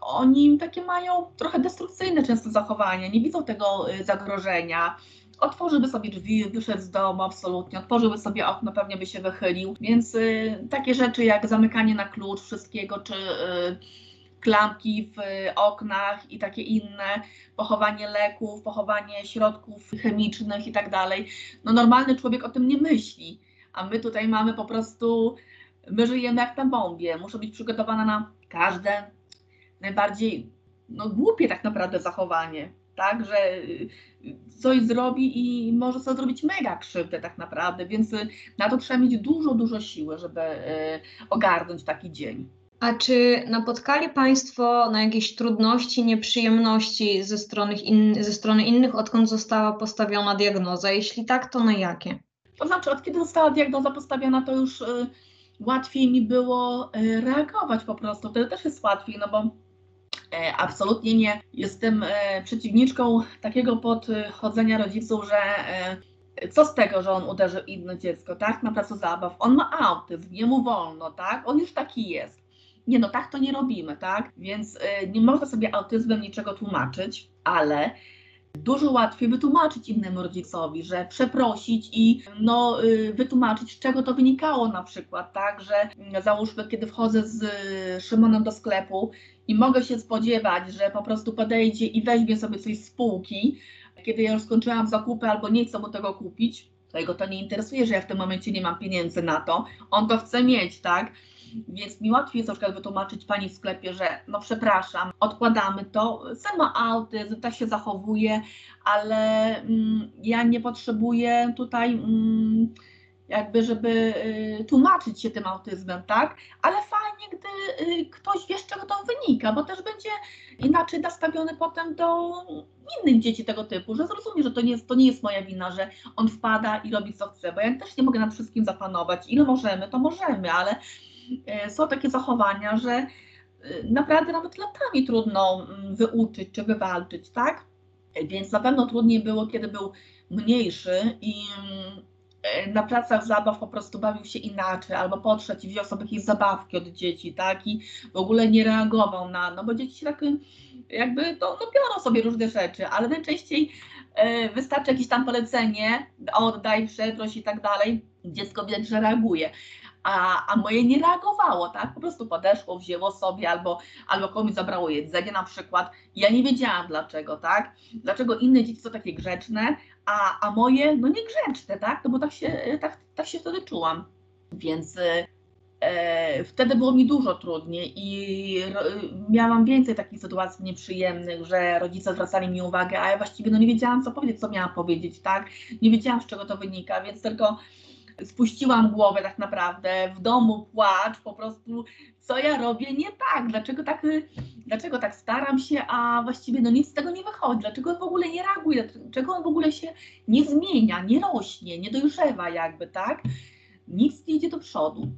oni takie mają trochę destrukcyjne często zachowania, nie widzą tego y, zagrożenia. Otworzyłby sobie drzwi, wyszedł z domu absolutnie, otworzyłby sobie okno, pewnie by się wychylił. Więc y, takie rzeczy jak zamykanie na klucz wszystkiego, czy klamki w oknach i takie inne, pochowanie leków, pochowanie środków chemicznych i tak dalej. No normalny człowiek o tym nie myśli, a my tutaj mamy po prostu, my żyjemy jak na bombie, muszę być przygotowana na każde najbardziej no, głupie tak naprawdę zachowanie, tak, że coś zrobi i może sobie zrobić mega krzywdę tak naprawdę, więc na to trzeba mieć dużo, dużo siły, żeby e, ogarnąć taki dzień. A czy napotkali Państwo na jakieś trudności, nieprzyjemności ze strony, in, ze strony innych, odkąd została postawiona diagnoza? Jeśli tak, to na jakie? To znaczy, od kiedy została diagnoza postawiona, to już y, łatwiej mi było y, reagować po prostu. Wtedy też jest łatwiej, no bo y, absolutnie nie jestem y, przeciwniczką takiego podchodzenia rodziców, że y, co z tego, że on uderzył inne dziecko, tak, na placu zabaw. On ma autyzm, jemu wolno, tak, on już taki jest nie no tak to nie robimy, tak? Więc y, nie można sobie autyzmem niczego tłumaczyć, ale dużo łatwiej wytłumaczyć innemu rodzicowi, że przeprosić i no, y, wytłumaczyć, z czego to wynikało na przykład, tak, że mm, załóżmy, kiedy wchodzę z y, Szymonem do sklepu i mogę się spodziewać, że po prostu podejdzie i weźmie sobie coś z półki, kiedy ja już skończyłam zakupy albo nie chcę mu tego kupić, to jego to nie interesuje, że ja w tym momencie nie mam pieniędzy na to, on to chce mieć, tak, więc mi łatwiej jest na przykład wytłumaczyć pani w sklepie, że no przepraszam, odkładamy to, sen ma autyzm, tak się zachowuje, ale mm, ja nie potrzebuję tutaj mm, jakby, żeby y, tłumaczyć się tym autyzmem, tak? Ale fajnie, gdy y, ktoś wie, z czego to wynika, bo też będzie inaczej nastawiony potem do innych dzieci tego typu, że zrozumie, że to nie, jest, to nie jest moja wina, że on wpada i robi co chce, bo ja też nie mogę nad wszystkim zapanować. Ile możemy, to możemy, ale są takie zachowania, że e, naprawdę nawet latami trudno mm, wyuczyć czy wywalczyć, tak? E, więc na pewno trudniej było, kiedy był mniejszy i mm, na placach zabaw po prostu bawił się inaczej, albo podszedł i wziął sobie jakieś zabawki od dzieci, tak? I w ogóle nie reagował na, no bo dzieci tak jakby to, no biorą sobie różne rzeczy, ale najczęściej wystarczy jakieś tam polecenie, oddaj, przeproś i tak dalej, dziecko widać, że reaguje a, a moje nie reagowało, tak? Po prostu podeszło, wzięło sobie albo, albo komuś zabrało jedzenie na przykład. Ja nie wiedziałam dlaczego, tak? Dlaczego inne dzieci są takie grzeczne, a, a moje no niegrzeczne, tak? No bo tak się, tak, tak się wtedy czułam. Więc e, wtedy było mi dużo trudniej i ro, miałam więcej takich sytuacji nieprzyjemnych, że rodzice zwracali mi uwagę, a ja właściwie no nie wiedziałam co powiedzieć, co miałam powiedzieć, tak? Nie wiedziałam z czego to wynika, więc tylko spuściłam głowę tak naprawdę, w domu płacz, po prostu co ja robię nie tak, dlaczego tak, dlaczego tak staram się, a właściwie no nic z tego nie wychodzi, dlaczego on w ogóle nie reaguje, dlaczego on w ogóle się nie zmienia, nie rośnie, nie dojrzewa jakby, tak? nic nie idzie do przodu.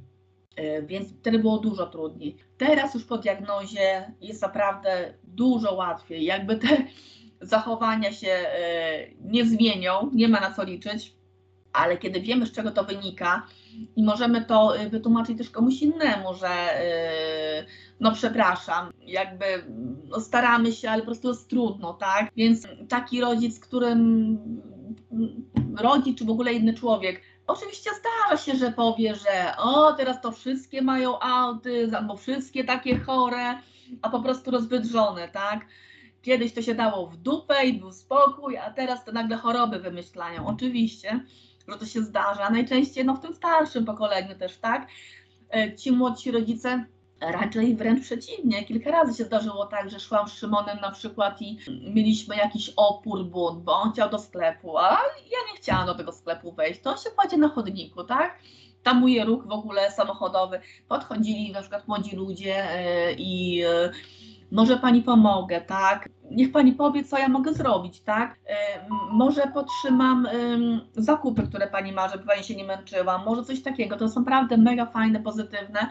E, więc wtedy było dużo trudniej. Teraz już po diagnozie jest naprawdę dużo łatwiej. Jakby te zachowania się e, nie zmienią, nie ma na co liczyć, ale kiedy wiemy, z czego to wynika i możemy to e, wytłumaczyć też komuś innemu, że no przepraszam, jakby no staramy się, ale po prostu jest trudno, tak? Więc taki rodzic, którym rodzic czy w ogóle inny człowiek Oczywiście zdarza się, że powie, że o, teraz to wszystkie mają autyzm, albo wszystkie takie chore, a po prostu rozwydrzone, tak? Kiedyś to się dało w dupę i był spokój, a teraz to nagle choroby wymyślają. Oczywiście, że to się zdarza. Najczęściej no, w tym starszym pokoleniu też, tak? E, ci młodsi rodzice Raczej wręcz przeciwnie. Kilka razy się zdarzyło tak, że szłam z Szymonem na przykład i mieliśmy jakiś opór, bunt, bo on chciał do sklepu, a ja nie chciałam do tego sklepu wejść. To on się kładzie na chodniku, tak? Tamuje ruch w ogóle samochodowy. Podchodzili na przykład młodzi ludzie yy, i yy, może pani pomogę, tak? Niech pani powie, co ja mogę zrobić, tak? może potrzymam zakupy, które pani ma, żeby pani się nie męczyła, może coś takiego. To są naprawdę mega fajne, pozytywne,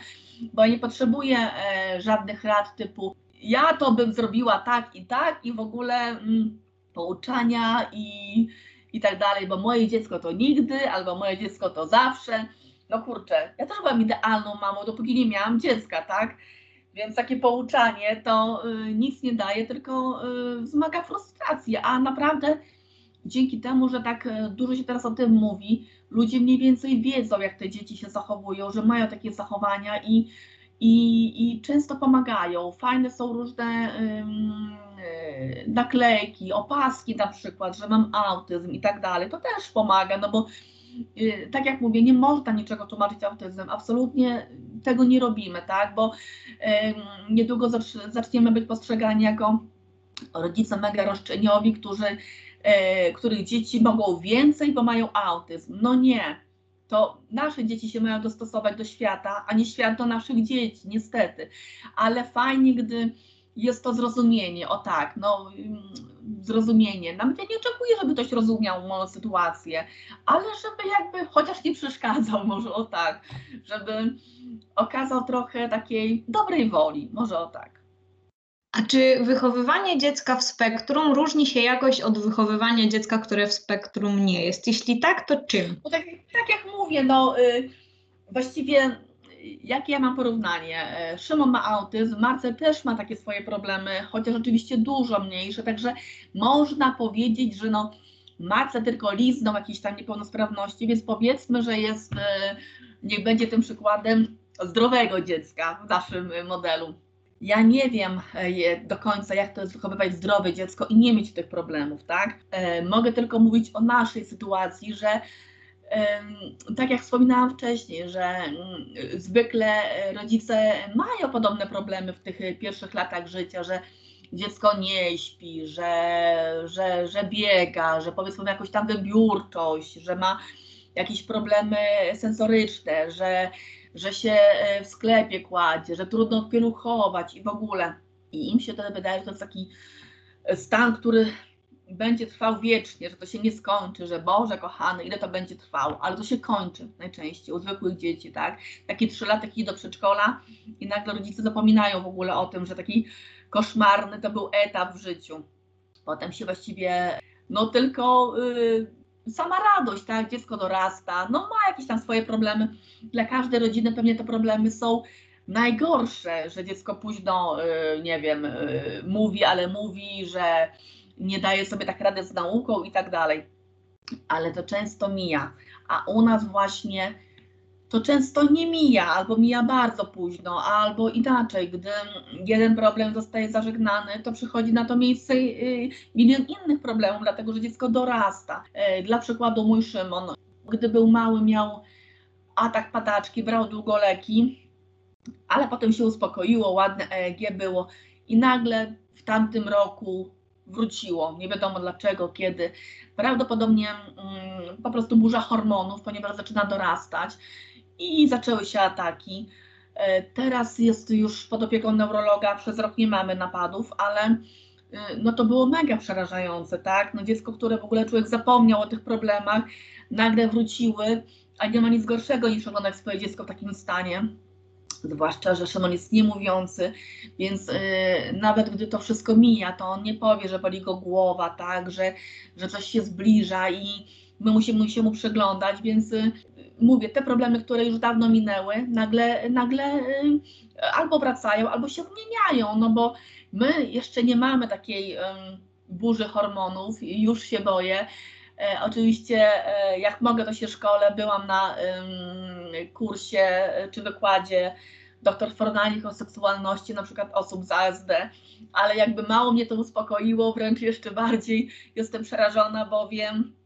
bo ja nie potrzebuję e, żadnych rad typu ja to bym zrobiła tak i tak i w ogóle mm, pouczania i, i tak dalej, bo moje dziecko to nigdy, albo moje dziecko to zawsze. No kurczę, ja też byłam idealną mamą, dopóki nie miałam dziecka, tak? Więc takie pouczanie to y, nic nie daje, tylko y, wzmaga frustrację, a naprawdę dzięki temu, że tak y, dużo się teraz o tym mówi, ludzie mniej więcej wiedzą, jak te dzieci się zachowują, że mają takie zachowania i, i, i często pomagają. Fajne są różne naklejki, opaski na przykład, że mam autyzm i tak dalej. To też pomaga, no bo tak jak mówię, nie można niczego tłumaczyć autyzmem, absolutnie tego nie robimy, tak, bo niedługo zaczniemy być postrzegani jako rodzice mega roszczeniowi, którzy, e, których dzieci mogą więcej, bo mają autyzm. No nie, to nasze dzieci się mają dostosować do świata, a nie świat do naszych dzieci, niestety. Ale fajnie, gdy jest to zrozumienie, o tak, no zrozumienie. Nawet ja nie oczekuję, żeby ktoś rozumiał moją sytuację, ale żeby jakby chociaż nie przeszkadzał, może o tak, żeby okazał trochę takiej dobrej woli, może o tak. A czy wychowywanie dziecka w spektrum różni się jakoś od wychowywania dziecka, które w spektrum nie jest? Jeśli tak, to czym? No tak, tak jak mówię, no y, właściwie jakie ja mam porównanie? E, Szymon ma autyzm, Marcel też ma takie swoje problemy, chociaż oczywiście dużo mniejsze, także można powiedzieć, że no Marcel tylko liznął jakieś tam niepełnosprawności, więc powiedzmy, że jest, e, niech będzie tym przykładem zdrowego dziecka w naszym modelu. Ja nie wiem e, do końca, jak to jest wychowywać zdrowe dziecko i nie mieć tych problemów, tak? Mogę tylko mówić o naszej sytuacji, że tak jak wspominałam wcześniej, że mm, zwykle rodzice mają podobne problemy w tych pierwszych latach życia, że dziecko nie śpi, że, że, że biega, że powiedzmy jakąś tam wybiórczość, że ma jakieś problemy sensoryczne, że, że się e, w sklepie kładzie, że trudno odpieluchować i w ogóle. I im się wtedy wydaje, że to jest taki stan, który będzie trwał wiecznie, że to się nie skończy, że Boże kochany, ile to będzie trwało, ale to się kończy najczęściej u zwykłych dzieci, tak? Taki trzylatek idzie do przedszkola i nagle rodzice zapominają w ogóle o tym, że taki koszmarny to był etap w życiu. Potem się właściwie, no tylko yy, sama radość, tak? Dziecko dorasta, no ma jakieś tam swoje problemy. Dla każdej rodziny pewnie te problemy są najgorsze, że dziecko późno, yy, nie wiem, yy, mówi, ale mówi, że nie daje sobie tak rady z nauką i tak dalej. Ale to często mija. A u nas właśnie to często nie mija, albo mija bardzo późno, albo inaczej, gdy jeden problem zostaje zażegnany, to przychodzi na to miejsce y, milion innych problemów, dlatego że dziecko dorasta. Y, dla przykładu mój Szymon, gdy był mały, miał atak padaczki, brał długo leki, ale potem się uspokoiło, ładne EEG było i nagle w tamtym roku wróciło. Nie wiadomo dlaczego, kiedy. Prawdopodobnie mm, po prostu burza hormonów, ponieważ zaczyna dorastać i zaczęły się ataki. E, teraz jest już pod opieką neurologa, przez rok nie mamy napadów, ale e, no to było mega przerażające, tak? No dziecko, które w ogóle człowiek zapomniał o tych problemach, nagle wróciły, a nie ma nic gorszego niż oglądać swoje dziecko w takim stanie. Zwłaszcza, że Szymon jest niemówiący, więc yy, nawet gdy to wszystko mija, to on nie powie, że boli go głowa, tak, że, że coś się zbliża i my musimy się mu przyglądać, więc yy, mówię, te problemy, które już dawno minęły, nagle, nagle yy, albo wracają, albo się zmieniają, no bo my jeszcze nie mamy takiej burzy hormonów, już się boję. E, oczywiście, e, jak mogę, to się szkole. Byłam na kursie e, czy wykładzie dr Fornalik o seksualności na przykład osób z ASD, ale jakby mało mnie to uspokoiło, wręcz jeszcze bardziej jestem przerażona, bo wiem,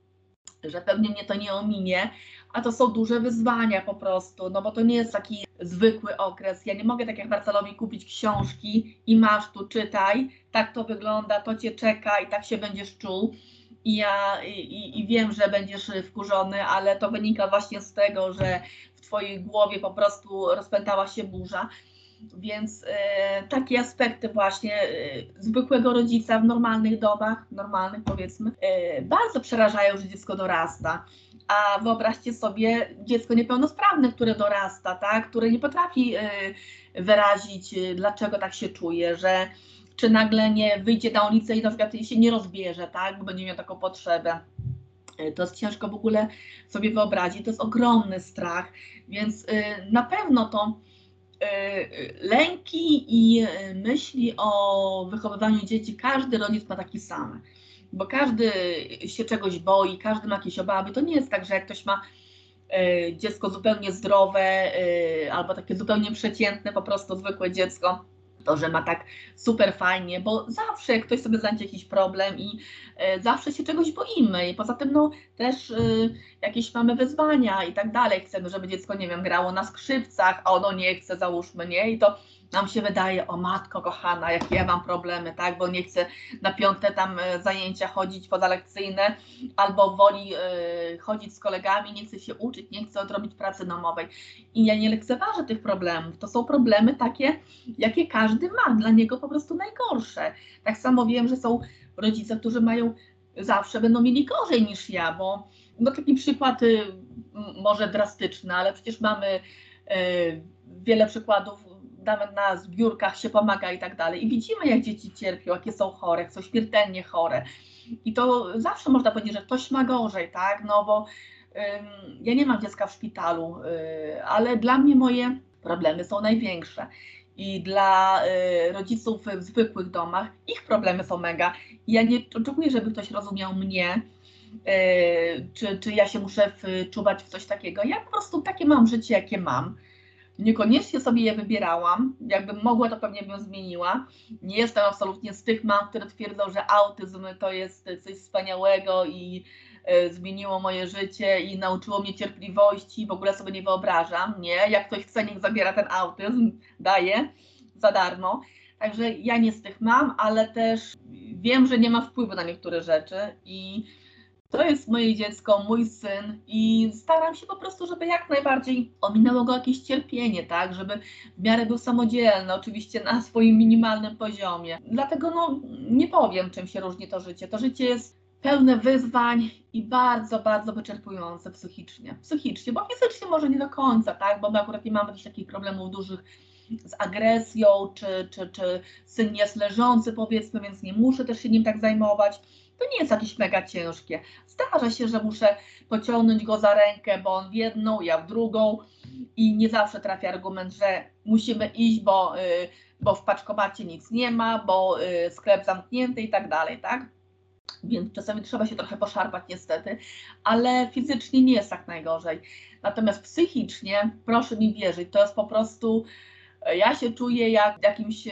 że pewnie mnie to nie ominie, a to są duże wyzwania po prostu, no bo to nie jest taki zwykły okres. Ja nie mogę tak jak Marcelowi kupić książki i masz tu, czytaj, tak to wygląda, to cię czeka i tak się będziesz czuł. I ja i, i wiem, że będziesz wkurzony, ale to wynika właśnie z tego, że w twojej głowie po prostu rozpętała się burza. Więc e, takie aspekty właśnie e, zwykłego rodzica w normalnych domach, normalnych powiedzmy, e, bardzo przerażają, że dziecko dorasta. A wyobraźcie sobie dziecko niepełnosprawne, które dorasta, tak? które nie potrafi wyrazić, dlaczego tak się czuje, że czy nagle nie wyjdzie na ulicę i na przykład się nie rozbierze, tak? bo będzie miał taką potrzebę. E, to jest ciężko w ogóle sobie wyobrazić, to jest ogromny strach, więc na pewno to lęki i myśli o wychowywaniu dzieci, każdy rodzic ma taki sam bo każdy się czegoś boi, każdy ma jakieś obawy. To nie jest tak, że jak ktoś ma dziecko zupełnie zdrowe albo takie zupełnie przeciętne, po prostu zwykłe dziecko, to, że ma tak super fajnie, bo zawsze jak ktoś sobie znajdzie jakiś problem i e, zawsze się czegoś boimy. I poza tym no też jakieś mamy wyzwania i tak dalej, chcemy, żeby dziecko, nie wiem, grało na skrzypcach, a ono nie chce, załóżmy, nie, i to nam się wydaje, o matko kochana, jakie ja mam problemy, tak, bo nie chcę na piąte tam e, zajęcia chodzić pozalekcyjne, albo woli y, chodzić z kolegami, nie chce się uczyć, nie chce odrobić pracy domowej. I ja nie lekceważę tych problemów. To są problemy takie, jakie każdy ma, dla niego po prostu najgorsze. Tak samo wiem, że są rodzice, którzy mają zawsze będą mieli gorzej niż ja, bo no taki przykład y, może drastyczny, ale przecież mamy y, wiele przykładów na zbiórkach się pomaga i tak dalej. I widzimy, jak dzieci cierpią, jakie są chore, jak są śmiertelnie chore. I to zawsze można powiedzieć, że ktoś ma gorzej, tak? No bo ym, ja nie mam dziecka w szpitalu, yy, ale dla mnie moje problemy są największe. I dla y, rodziców w zwykłych domach ich problemy są mega. I ja nie oczekuję, żeby ktoś rozumiał mnie, y, czy, czy ja się muszę wczuwać w coś takiego. Ja po prostu takie mam życie, jakie mam. Niekoniecznie sobie je wybierałam. Jakbym mogła, to pewnie bym zmieniła. Nie jestem absolutnie z tych mam, które twierdzą, że autyzm to jest coś wspaniałego i e, zmieniło moje życie i nauczyło mnie cierpliwości. W ogóle sobie nie wyobrażam. Nie, jak ktoś chce, niech zabiera ten autyzm, daje za darmo. Także ja nie z tych mam, ale też wiem, że nie ma wpływu na niektóre rzeczy i to jest moje dziecko, mój syn i staram się po prostu, żeby jak najbardziej ominęło go jakieś cierpienie, tak, żeby w miarę był samodzielny, oczywiście na swoim minimalnym poziomie. Dlatego no, nie powiem, czym się różni to życie. To życie jest pełne wyzwań i bardzo, bardzo wyczerpujące psychicznie. Psychicznie, bo fizycznie może nie do końca, tak, bo my akurat nie mamy jakichś takich problemów dużych z agresją, czy, czy, czy syn jest leżący powiedzmy, więc nie muszę też się nim tak zajmować to nie jest jakieś mega ciężkie. Zdarza się, że muszę pociągnąć go za rękę, bo on w jedną, ja w drugą i nie zawsze trafia argument, że musimy iść, bo, y, bo w paczkomacie nic nie ma, bo y, sklep zamknięty i tak dalej, tak? Więc czasami trzeba się trochę poszarpać niestety, ale fizycznie nie jest tak najgorzej. Natomiast psychicznie, proszę mi wierzyć, to jest po prostu ja się czuję jak jakimś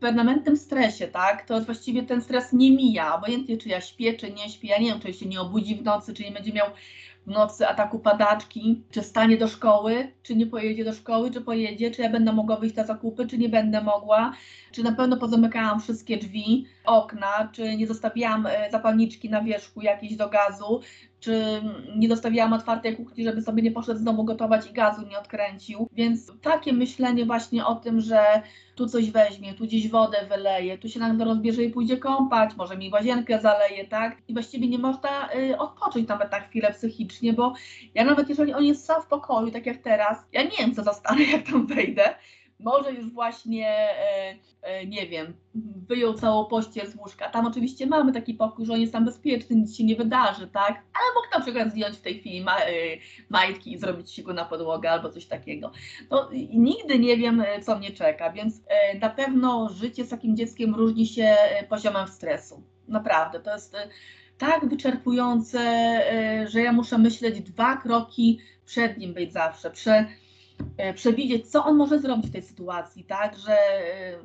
permanentnym stresie, tak? To właściwie ten stres nie mija, obojętnie czy ja śpię, czy nie śpię, ja nie wiem, czy się nie obudzi w nocy, czy nie będzie miał w nocy ataku padaczki, czy stanie do szkoły, czy nie pojedzie do szkoły, czy pojedzie, czy ja będę mogła wyjść na zakupy, czy nie będę mogła, czy na pewno pozamykałam wszystkie drzwi, okna, czy nie zostawiłam e, zapalniczki na wierzchu jakiejś do gazu, czy nie dostawiałam otwartej kuchni, żeby sobie nie poszedł z domu gotować i gazu nie odkręcił. Więc takie myślenie właśnie o tym, że tu coś weźmie, tu gdzieś wodę wyleje, tu się nagle rozbierze i pójdzie kąpać, może mi łazienkę zaleje, tak? I właściwie nie można y, odpocząć nawet na chwilę psychicznie, bo ja nawet jeżeli on jest sam w pokoju, tak jak teraz, ja nie wiem co zastanę, jak tam wejdę, może już właśnie, e, e, nie wiem, wyjął całą pościel z łóżka. Tam oczywiście mamy taki pokój, że on jest tam bezpieczny, nic się nie wydarzy, tak? Ale mógł na przykład zdjąć w tej chwili ma, e, majtki i zrobić siku na podłogę albo coś takiego. No, nigdy nie wiem, co mnie czeka, więc na pewno życie z takim dzieckiem różni się poziomem stresu. Naprawdę, to jest tak wyczerpujące, że ja muszę myśleć dwa kroki przed nim być zawsze. Prze, przewidzieć, co on może zrobić w tej sytuacji, tak, że e,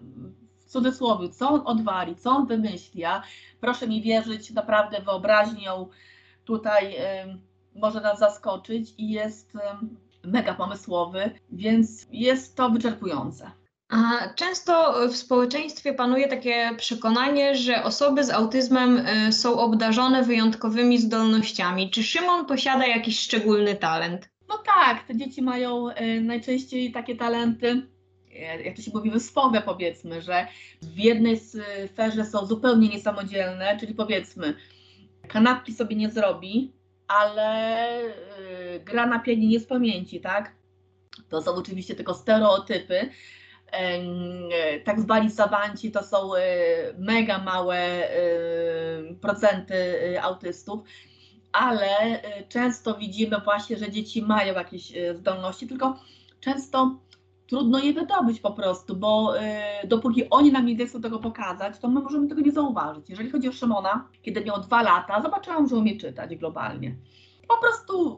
w cudzysłowie, co on odwali, co on wymyśli, a proszę mi wierzyć, naprawdę wyobraźnią tutaj e, może nas zaskoczyć i jest mega pomysłowy, więc jest to wyczerpujące. Często w społeczeństwie panuje takie przekonanie, że osoby z autyzmem są obdarzone wyjątkowymi zdolnościami. Czy Szymon posiada jakiś szczególny talent? No tak, te dzieci mają e, najczęściej takie talenty, jak to się mówi, wyspowe powiedzmy, że w jednej sferze są zupełnie niesamodzielne, czyli powiedzmy, kanapki sobie nie zrobi, ale e, gra na pianinie z pamięci, tak? To są oczywiście tylko stereotypy. Tak zwani sawanci to są mega małe procenty autystów ale y, często widzimy właśnie, że dzieci mają jakieś y, zdolności, tylko często trudno je wydobyć po prostu, bo y, dopóki oni nam nie chcą tego pokazać, to my możemy tego nie zauważyć. Jeżeli chodzi o Szymona, kiedy miał dwa lata, zobaczyłam, że umie czytać globalnie. Po prostu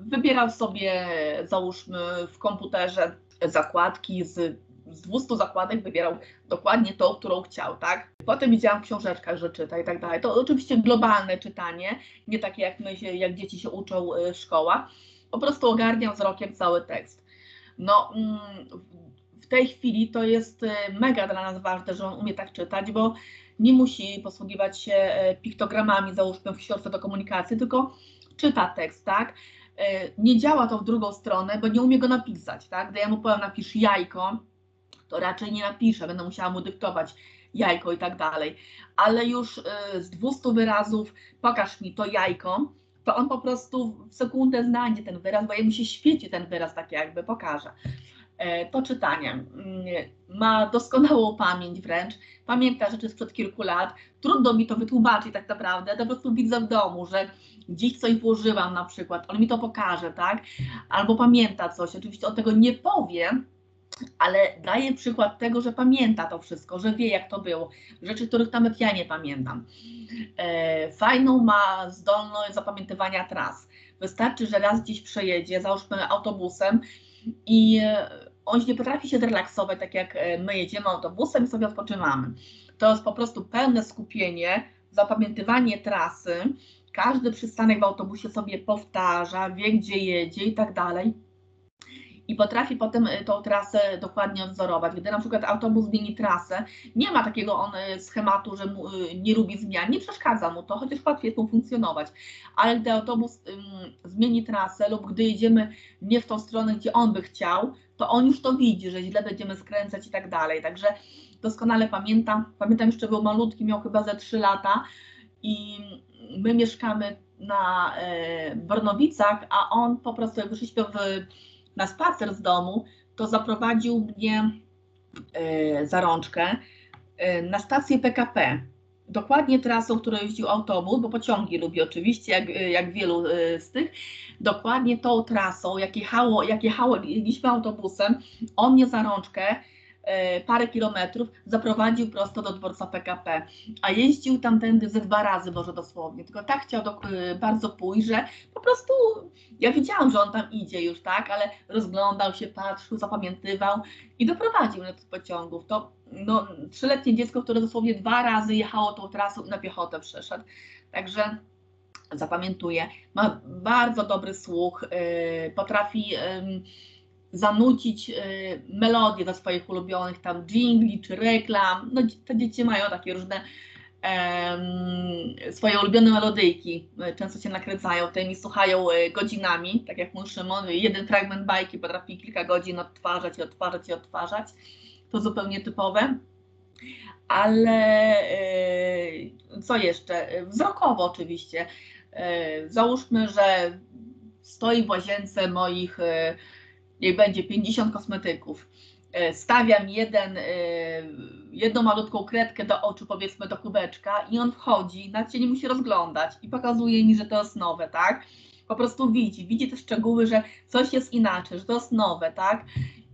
wybierał sobie, załóżmy, w komputerze zakładki z z 200 zakładek wybierał dokładnie tą, którą chciał, tak? Potem widziałam w książeczkach, że czyta i tak dalej. To oczywiście globalne czytanie, nie takie jak my się, jak dzieci się uczą y, szkoła. Po prostu ogarniał wzrokiem cały tekst. No, mm, w tej chwili to jest y, mega dla nas ważne, że on umie tak czytać, bo nie musi posługiwać się y, piktogramami, załóżmy w książce do komunikacji, tylko czyta tekst, tak? Nie działa to w drugą stronę, bo nie umie go napisać, tak? Gdy ja mu powiem, napisz jajko, to raczej nie napiszę, będę musiała mu dyktować jajko i tak dalej. Ale już y, z 200 wyrazów, pokaż mi to jajko, to on po prostu w sekundę znajdzie ten wyraz, bo jemu się świeci ten wyraz, tak jakby pokaże. To czytanie. Mm, ma doskonałą pamięć wręcz, pamięta rzeczy sprzed kilku lat. Trudno mi to wytłumaczyć tak naprawdę, to po prostu widzę w domu, że gdzieś coś włożyłam na przykład, on mi to pokaże, tak? Albo pamięta coś, oczywiście on tego nie powie, ale daje przykład tego, że pamięta to wszystko, że wie jak to było, rzeczy, których nawet ja nie pamiętam. E, fajną ma zdolność zapamiętywania tras. Wystarczy, że raz gdzieś przejedzie, załóżmy autobusem i on nie potrafi się zrelaksować, tak jak e, my jedziemy autobusem i sobie odpoczywamy. To jest po prostu pełne skupienie, zapamiętywanie trasy. Każdy przystanek w autobusie sobie powtarza, wie gdzie jedzie i tak dalej i potrafi potem y, tą trasę dokładnie odzorować. Gdy na przykład autobus zmieni trasę, nie ma takiego on y, schematu, że y, nie lubi zmian, nie przeszkadza mu to, chociaż łatwiej jest mu funkcjonować. Ale gdy autobus zmieni trasę lub gdy jedziemy nie w tą stronę, gdzie on by chciał, to on już to widzi, że źle będziemy skręcać i tak dalej. Także doskonale pamiętam. Pamiętam jeszcze był malutki, miał chyba ze 3 lata i my mieszkamy na e, Brnowicach, a on po prostu jak wyszliśmy w na spacer z domu, to zaprowadził mnie e, za rączkę e, na stację PKP. Dokładnie trasą, którą jeździł autobus, bo pociągi lubi oczywiście, jak, jak wielu e, z tych. Dokładnie tą trasą, jak jechało, jak jechało, jeździliśmy autobusem, on mnie za rączkę parę kilometrów, zaprowadził prosto do dworca PKP, a jeździł tamtędy ze dwa razy, może dosłownie, tylko tak chciał do, e, bardzo pójść, że po prostu ja widziałam, że on tam idzie już, tak, ale rozglądał się, patrzył, zapamiętywał i doprowadził mnie do pociągów. To no, trzyletnie dziecko, które dosłownie dwa razy jechało tą trasą i na piechotę przeszedł. Także zapamiętuje. Ma bardzo dobry słuch, yy, potrafi zanucić y, melodię do swoich ulubionych tam jingli czy reklam. No, te dzieci mają takie różne swoje ulubione melodyjki, często się nakręcają tymi, słuchają e, godzinami, tak jak mój Szymon, jeden fragment bajki potrafi kilka godzin odtwarzać i odtwarzać i odtwarzać, to zupełnie typowe. Ale co jeszcze? Wzrokowo oczywiście. Załóżmy, że stoi w łazience moich, niech będzie 50 kosmetyków E, stawiam jeden, e, jedną malutką kredkę do oczu, powiedzmy do kubeczka i on wchodzi, nawet się nie musi rozglądać i pokazuje mi, że to jest nowe, tak? Po prostu widzi, widzi te szczegóły, że coś jest inaczej, że to jest nowe, tak?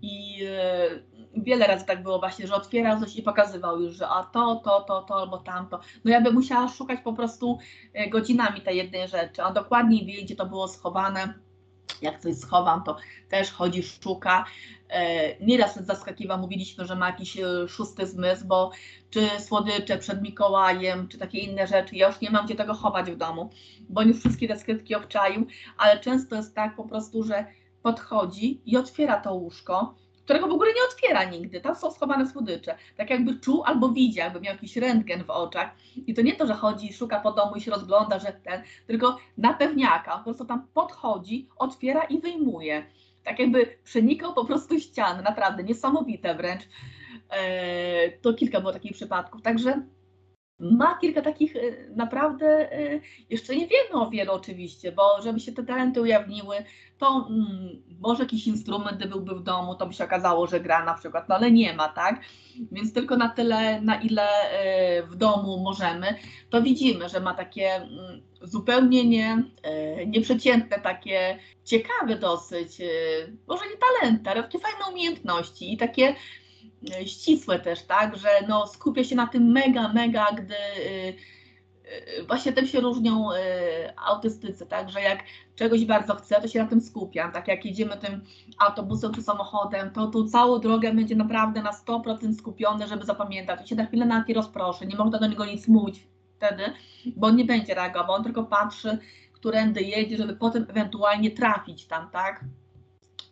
I wiele razy tak było właśnie, że otwierał coś i pokazywał już, że a to, to, to, to albo tamto. No ja bym musiała szukać po prostu godzinami tej jednej rzeczy. On dokładnie wie, gdzie to było schowane jak coś schowam, to też chodzi, szuka. E, nieraz zaskakiwa, mówiliśmy, że ma jakiś e, szósty zmysł, bo czy słodycze przed Mikołajem, czy takie inne rzeczy, ja już nie mam gdzie tego chować w domu, bo już wszystkie te skrytki obczaił, ale często jest tak po prostu, że podchodzi i otwiera to łóżko, którego w ogóle nie otwiera nigdy. Tam są schowane słodycze. Tak jakby czuł albo widział, jakby miał jakiś rentgen w oczach. I to nie to, że chodzi, szuka po domu i się rozgląda, że ten, tylko na pewniaka. Po prostu tam podchodzi, otwiera i wyjmuje. Tak jakby przenikał po prostu ściany. Naprawdę niesamowite wręcz. Eee, to kilka było takich przypadków. Także ma kilka takich y, naprawdę, y, jeszcze nie wiemy o wielu oczywiście, bo żeby się te talenty ujawniły, to mm, może jakiś instrument, byłby w domu, to by się okazało, że gra na przykład, no ale nie ma, tak? Więc tylko na tyle, na ile y, w domu możemy, to widzimy, że ma takie mm, zupełnie nie, nieprzeciętne, takie ciekawe dosyć, może nie talenty, ale takie fajne umiejętności i takie ścisłe też, tak, że no skupia się na tym mega, mega, gdy y, y, właśnie tym się różnią autystycy, tak, że jak czegoś bardzo chcę, to się na tym skupiam, tak? Jak jedziemy tym autobusem czy samochodem, to tu całą drogę będzie naprawdę na 100% skupiony, żeby zapamiętać, to się na chwilę na nie rozproszę, nie można do niego nic mówić wtedy, bo on nie będzie reagował, on tylko patrzy, którędy jedzie, żeby potem ewentualnie trafić tam, tak,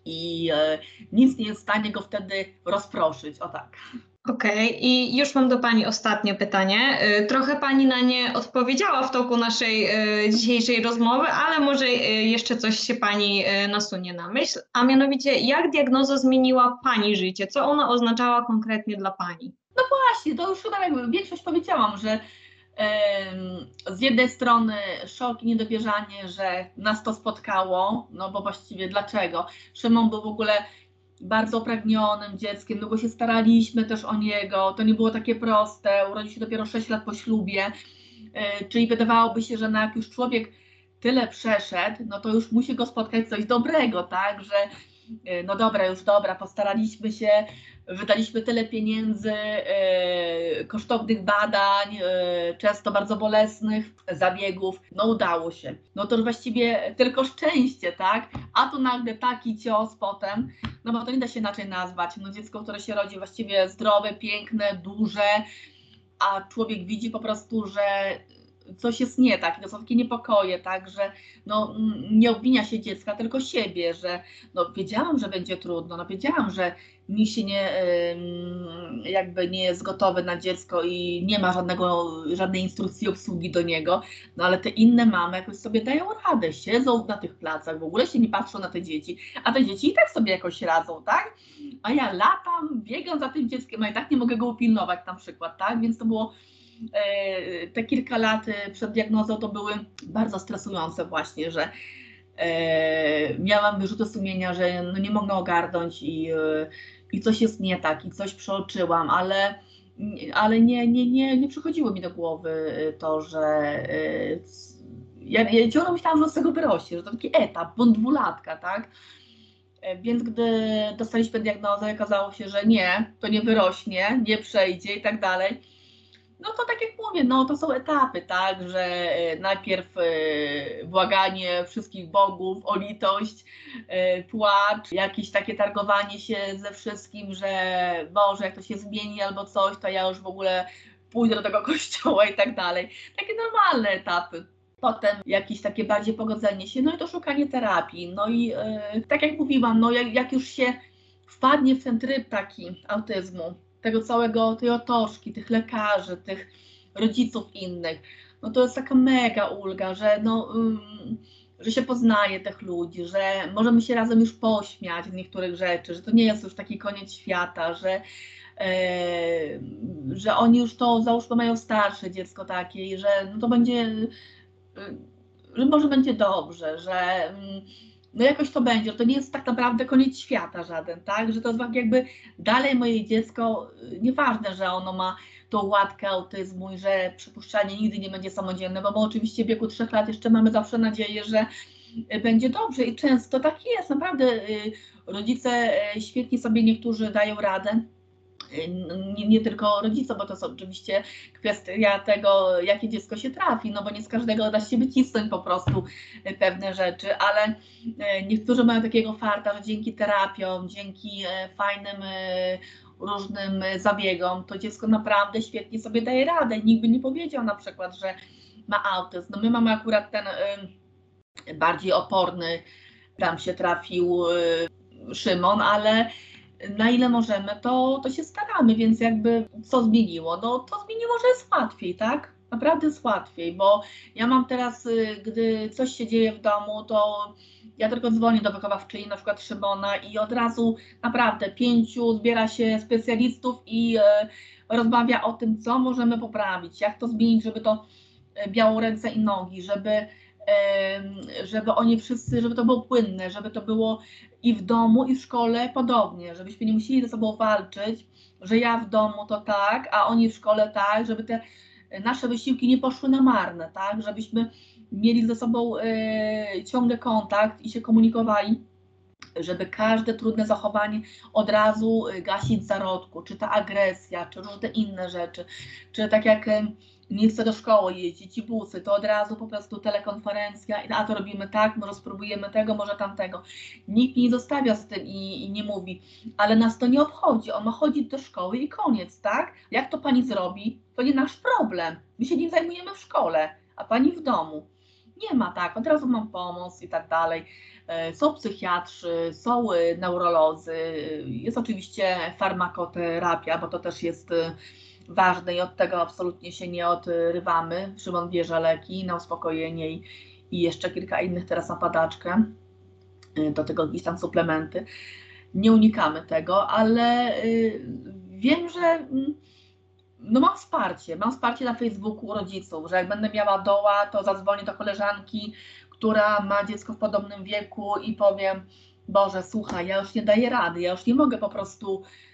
i e, nic nie jest w stanie go wtedy rozproszyć. O tak. Okej, okay. i już mam do Pani ostatnie pytanie. E, trochę Pani na nie odpowiedziała w toku naszej e, dzisiejszej rozmowy, ale może jeszcze coś się Pani nasunie na myśl, a mianowicie jak diagnoza zmieniła Pani życie? Co ona oznaczała konkretnie dla Pani? No właśnie, to już chyba jakby większość powiedziałam, że z jednej strony szok i niedowierzanie, że nas to spotkało, no bo właściwie dlaczego? Szymon był w ogóle bardzo upragnionym dzieckiem, długo się staraliśmy też o niego, to nie było takie proste, urodził się dopiero 6 lat po ślubie, e, czyli wydawałoby się, że na jak już człowiek tyle przeszedł, no to już musi go spotkać coś dobrego, tak, że no dobra, już dobra, postaraliśmy się, wydaliśmy tyle pieniędzy, e, kosztownych badań, e, często bardzo bolesnych zabiegów, no udało się. No to właściwie tylko szczęście, tak? A tu nagle taki cios potem, no bo to nie da się inaczej nazwać. No dziecko, które się rodzi właściwie zdrowe, piękne, duże, a człowiek widzi po prostu, że coś jest nie tak, to są takie niepokoje, tak, że no, nie obwinia się dziecka, tylko siebie, że no, wiedziałam, że będzie trudno, no, wiedziałam, że mi się nie, jakby nie jest gotowy na dziecko i nie ma żadnego, żadnej instrukcji obsługi do niego, no ale te inne mamy jakoś sobie dają radę, siedzą na tych placach, w ogóle się nie patrzą na te dzieci, a te dzieci i tak sobie jakoś radzą, tak? A ja latam, biegam za tym dzieckiem, a i tak nie mogę go upilnować na przykład, tak? Więc to było te kilka lat e, przed diagnozą to były bardzo stresujące właśnie, że e, miałam wyrzuty sumienia, że no nie mogę ogarnąć i, i coś jest nie tak i coś przeoczyłam, ale, ale nie, nie, nie, nie przychodziło mi do głowy to, że ja, ja ciągle myślałam, że z tego wyrośnie, że to taki etap, bądź dwulatka, tak? Więc gdy dostaliśmy diagnozę, okazało się, że nie, to nie wyrośnie, nie przejdzie i tak dalej no to tak jak mówię, no to są etapy, tak, że e, najpierw e, błaganie wszystkich bogów o litość, e, płacz, jakieś takie targowanie się ze wszystkim, że Boże, jak to się zmieni albo coś, to ja już w ogóle pójdę do tego kościoła i tak dalej. Takie normalne etapy. Potem jakieś takie bardziej pogodzenie się, no i to szukanie terapii. No i tak jak mówiłam, no jak, jak już się wpadnie w ten tryb taki autyzmu, tego całego, tej otoczki, tych lekarzy, tych rodziców innych, no to jest taka mega ulga, że no, że się poznaje tych ludzi, że możemy się razem już pośmiać z niektórych rzeczy, że to nie jest już taki koniec świata, że, e, że oni już to, załóżmy, mają starsze dziecko takie i że no to będzie, że może będzie dobrze, że no jakoś to będzie, to nie jest tak naprawdę koniec świata żaden, tak, że to jest tak jakby dalej moje dziecko, nieważne, że ono ma tą łatkę autyzmu i że przypuszczalnie nigdy nie będzie samodzielne, bo, bo oczywiście w wieku trzech lat jeszcze mamy zawsze nadzieję, że będzie dobrze. I często tak jest, naprawdę y, rodzice y, świetnie sobie niektórzy dają radę, nie, nie, tylko rodzice, bo to jest oczywiście kwestia tego, jakie dziecko się trafi, no bo nie z każdego da się wycisnąć po prostu pewne rzeczy, ale niektórzy mają takiego farta, że dzięki terapiom, dzięki fajnym różnym zabiegom, to dziecko naprawdę świetnie sobie daje radę. Nikt by nie powiedział na przykład, że ma autyzm. No my mamy akurat ten y, bardziej oporny, tam się trafił y, Szymon, ale na ile możemy, to, to się staramy, więc jakby co zmieniło? No to zmieniło, że jest łatwiej, tak? Naprawdę jest łatwiej, bo ja mam teraz, y, gdy coś się dzieje w domu, to ja tylko dzwonię do wychowawczyni, na przykład Szymona i od razu naprawdę pięciu zbiera się specjalistów i e, rozmawia o tym, co możemy poprawić, jak to zmienić, żeby to e, biało ręce i nogi, żeby, żeby oni wszyscy, żeby to było płynne, żeby to było i w domu, i w szkole podobnie, żebyśmy nie musieli ze sobą walczyć, że ja w domu to tak, a oni w szkole tak, żeby te nasze wysiłki nie poszły na marne, tak, żebyśmy mieli ze sobą e, ciągle kontakt i się komunikowali, żeby każde trudne zachowanie od razu e, gasić w zarodku, czy ta agresja, czy różne inne rzeczy, czy tak jak nie chce do szkoły jeździć i busy, to od razu po prostu telekonferencja, a to robimy tak, może spróbujemy tego, może tamtego. Nikt nie zostawia z tym i, i, nie mówi, ale nas to nie obchodzi, on ma chodzić do szkoły i koniec, tak? Jak to pani zrobi, to nie nasz problem, my się nim zajmujemy w szkole, a pani w domu. Nie ma tak, od razu mam pomoc i tak dalej. E, są psychiatrzy, są e, neurolodzy, jest oczywiście farmakoterapia, bo to też jest e, ważne i od tego absolutnie się nie odrywamy. Szymon bierze leki na uspokojenie i, i jeszcze kilka innych teraz na padaczkę, do tego jakieś tam suplementy. Nie unikamy tego, ale wiem, że mm, no mam wsparcie, mam wsparcie na Facebooku rodziców, że jak będę miała doła, to zadzwonię do koleżanki, która ma dziecko w podobnym wieku i powiem, Boże, słuchaj, ja już nie daję rady, ja już nie mogę po prostu y,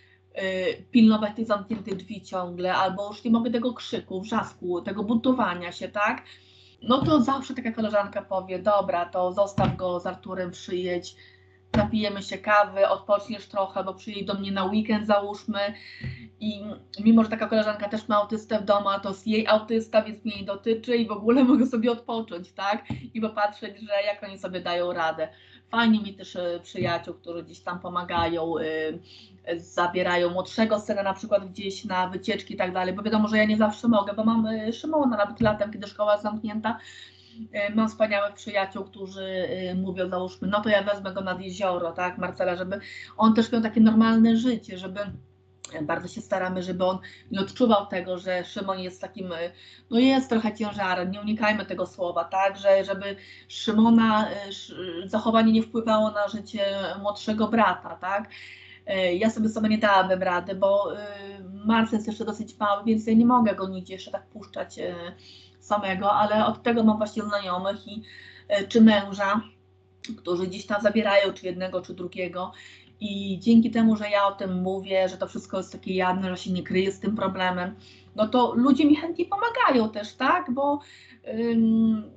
pilnować tych zamkniętych drzwi ciągle, albo już nie mogę tego krzyku, wrzasku, tego buntowania się, tak? No to zawsze taka koleżanka powie, dobra, to zostaw go z Arturem, przyjedź, napijemy się kawy, odpoczniesz trochę, bo przyjedź do mnie na weekend załóżmy i mimo, że taka koleżanka też ma autystę w domu, to jest jej autysta, więc mnie nie dotyczy i w ogóle mogę sobie odpocząć, tak? I popatrzeć, że jak oni sobie dają radę. Fajnie mi też e, przyjaciół, którzy gdzieś tam pomagają, e, zabierają młodszego syna na przykład gdzieś na wycieczki i tak dalej, bo wiadomo, że ja nie zawsze mogę, bo mam e, Szymona nawet latem, kiedy szkoła jest zamknięta, mam wspaniałych przyjaciół, którzy mówią, załóżmy, no to ja wezmę go nad jezioro, tak, Marcela, żeby on też miał takie normalne życie, żeby bardzo się staramy, żeby on nie odczuwał tego, że Szymon jest takim, no jest trochę ciężarem, nie unikajmy tego słowa, tak, że żeby Szymona zachowanie nie wpływało na życie młodszego brata, tak. Ja sobie sama nie dałabym rady, bo Marcel jest jeszcze dosyć mały, więc ja nie mogę go nigdzie jeszcze tak puszczać samego, ale od tego mam właśnie znajomych i czy męża, którzy gdzieś tam zabierają czy jednego, czy drugiego i dzięki temu, że ja o tym mówię, że to wszystko jest takie jadne, że się nie kryje z tym problemem, no to ludzie mi chętnie pomagają też, tak? Bo ym,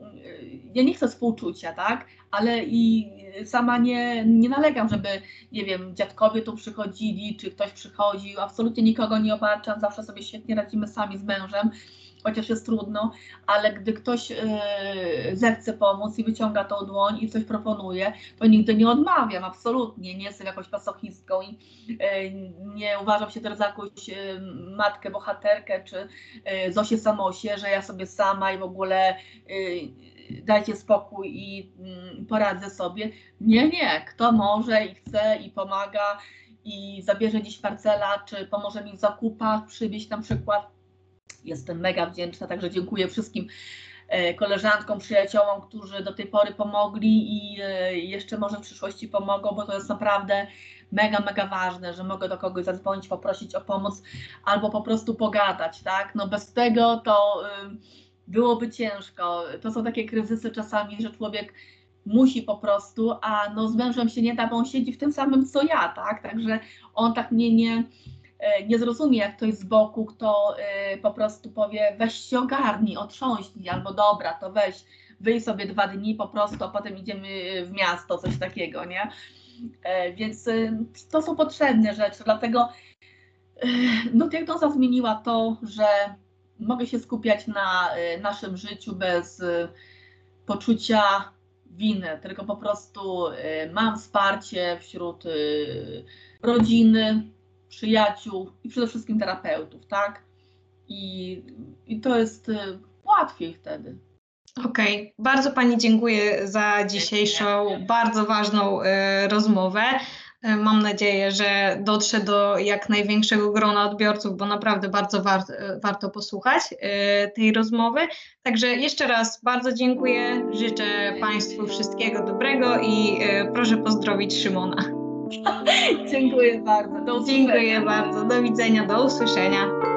ja nie chcę współczucia, tak? Ale i sama nie, nie nalegam, żeby, nie wiem, dziadkowie tu przychodzili, czy ktoś przychodził, absolutnie nikogo nie obarczam, zawsze sobie świetnie radzimy sami z mężem chociaż jest trudno, ale gdy ktoś e, zechce pomóc i wyciąga tą dłoń i coś proponuje, to nigdy nie odmawiam, absolutnie. Nie jestem jakąś pasochistką i e, nie uważam się teraz za jakąś e, matkę, bohaterkę czy Zosię Samosie, że ja sobie sama i w ogóle dajcie spokój i mm, poradzę sobie. Nie, nie. Kto może i chce i pomaga i zabierze dziś parcela, czy pomoże mi w zakupach, przywieźć na przykład jestem mega wdzięczna, także dziękuję wszystkim e, koleżankom, przyjaciołom, którzy do tej pory pomogli i e, jeszcze może w przyszłości pomogą, bo to jest naprawdę mega, mega ważne, że mogę do kogoś zadzwonić, poprosić o pomoc albo po prostu pogadać, tak? No bez tego to y, byłoby ciężko. To są takie kryzysy czasami, że człowiek musi po prostu, a no z mężem się nie da, bo on siedzi w tym samym co ja, tak? Także on tak mnie nie, e, nie zrozumie, jak ktoś z boku, kto y, po prostu powie weź się ogarnij, otrząśnij, albo dobra, to weź, wyj sobie dwa dni po prostu, a potem idziemy w miasto, coś takiego, nie? E, więc to są potrzebne rzeczy, dlatego no, diagnoza zmieniła to, że mogę się skupiać na naszym życiu bez poczucia winy, tylko po prostu mam wsparcie wśród rodziny, przyjaciół i przede wszystkim terapeutów, tak? I, i to jest łatwiej wtedy. Okej, okay. bardzo Pani dziękuję za dzisiejszą bardzo ważną y, rozmowę. Y, mam nadzieję, że dotrze do jak największego grona odbiorców, bo naprawdę bardzo war, warto posłuchać y, tej rozmowy. Także jeszcze raz bardzo dziękuję. Życzę Państwu wszystkiego dobrego i proszę pozdrowić Szymona. Dziękuję bardzo. Dziękuję bardzo. Do widzenia. Do usłyszenia.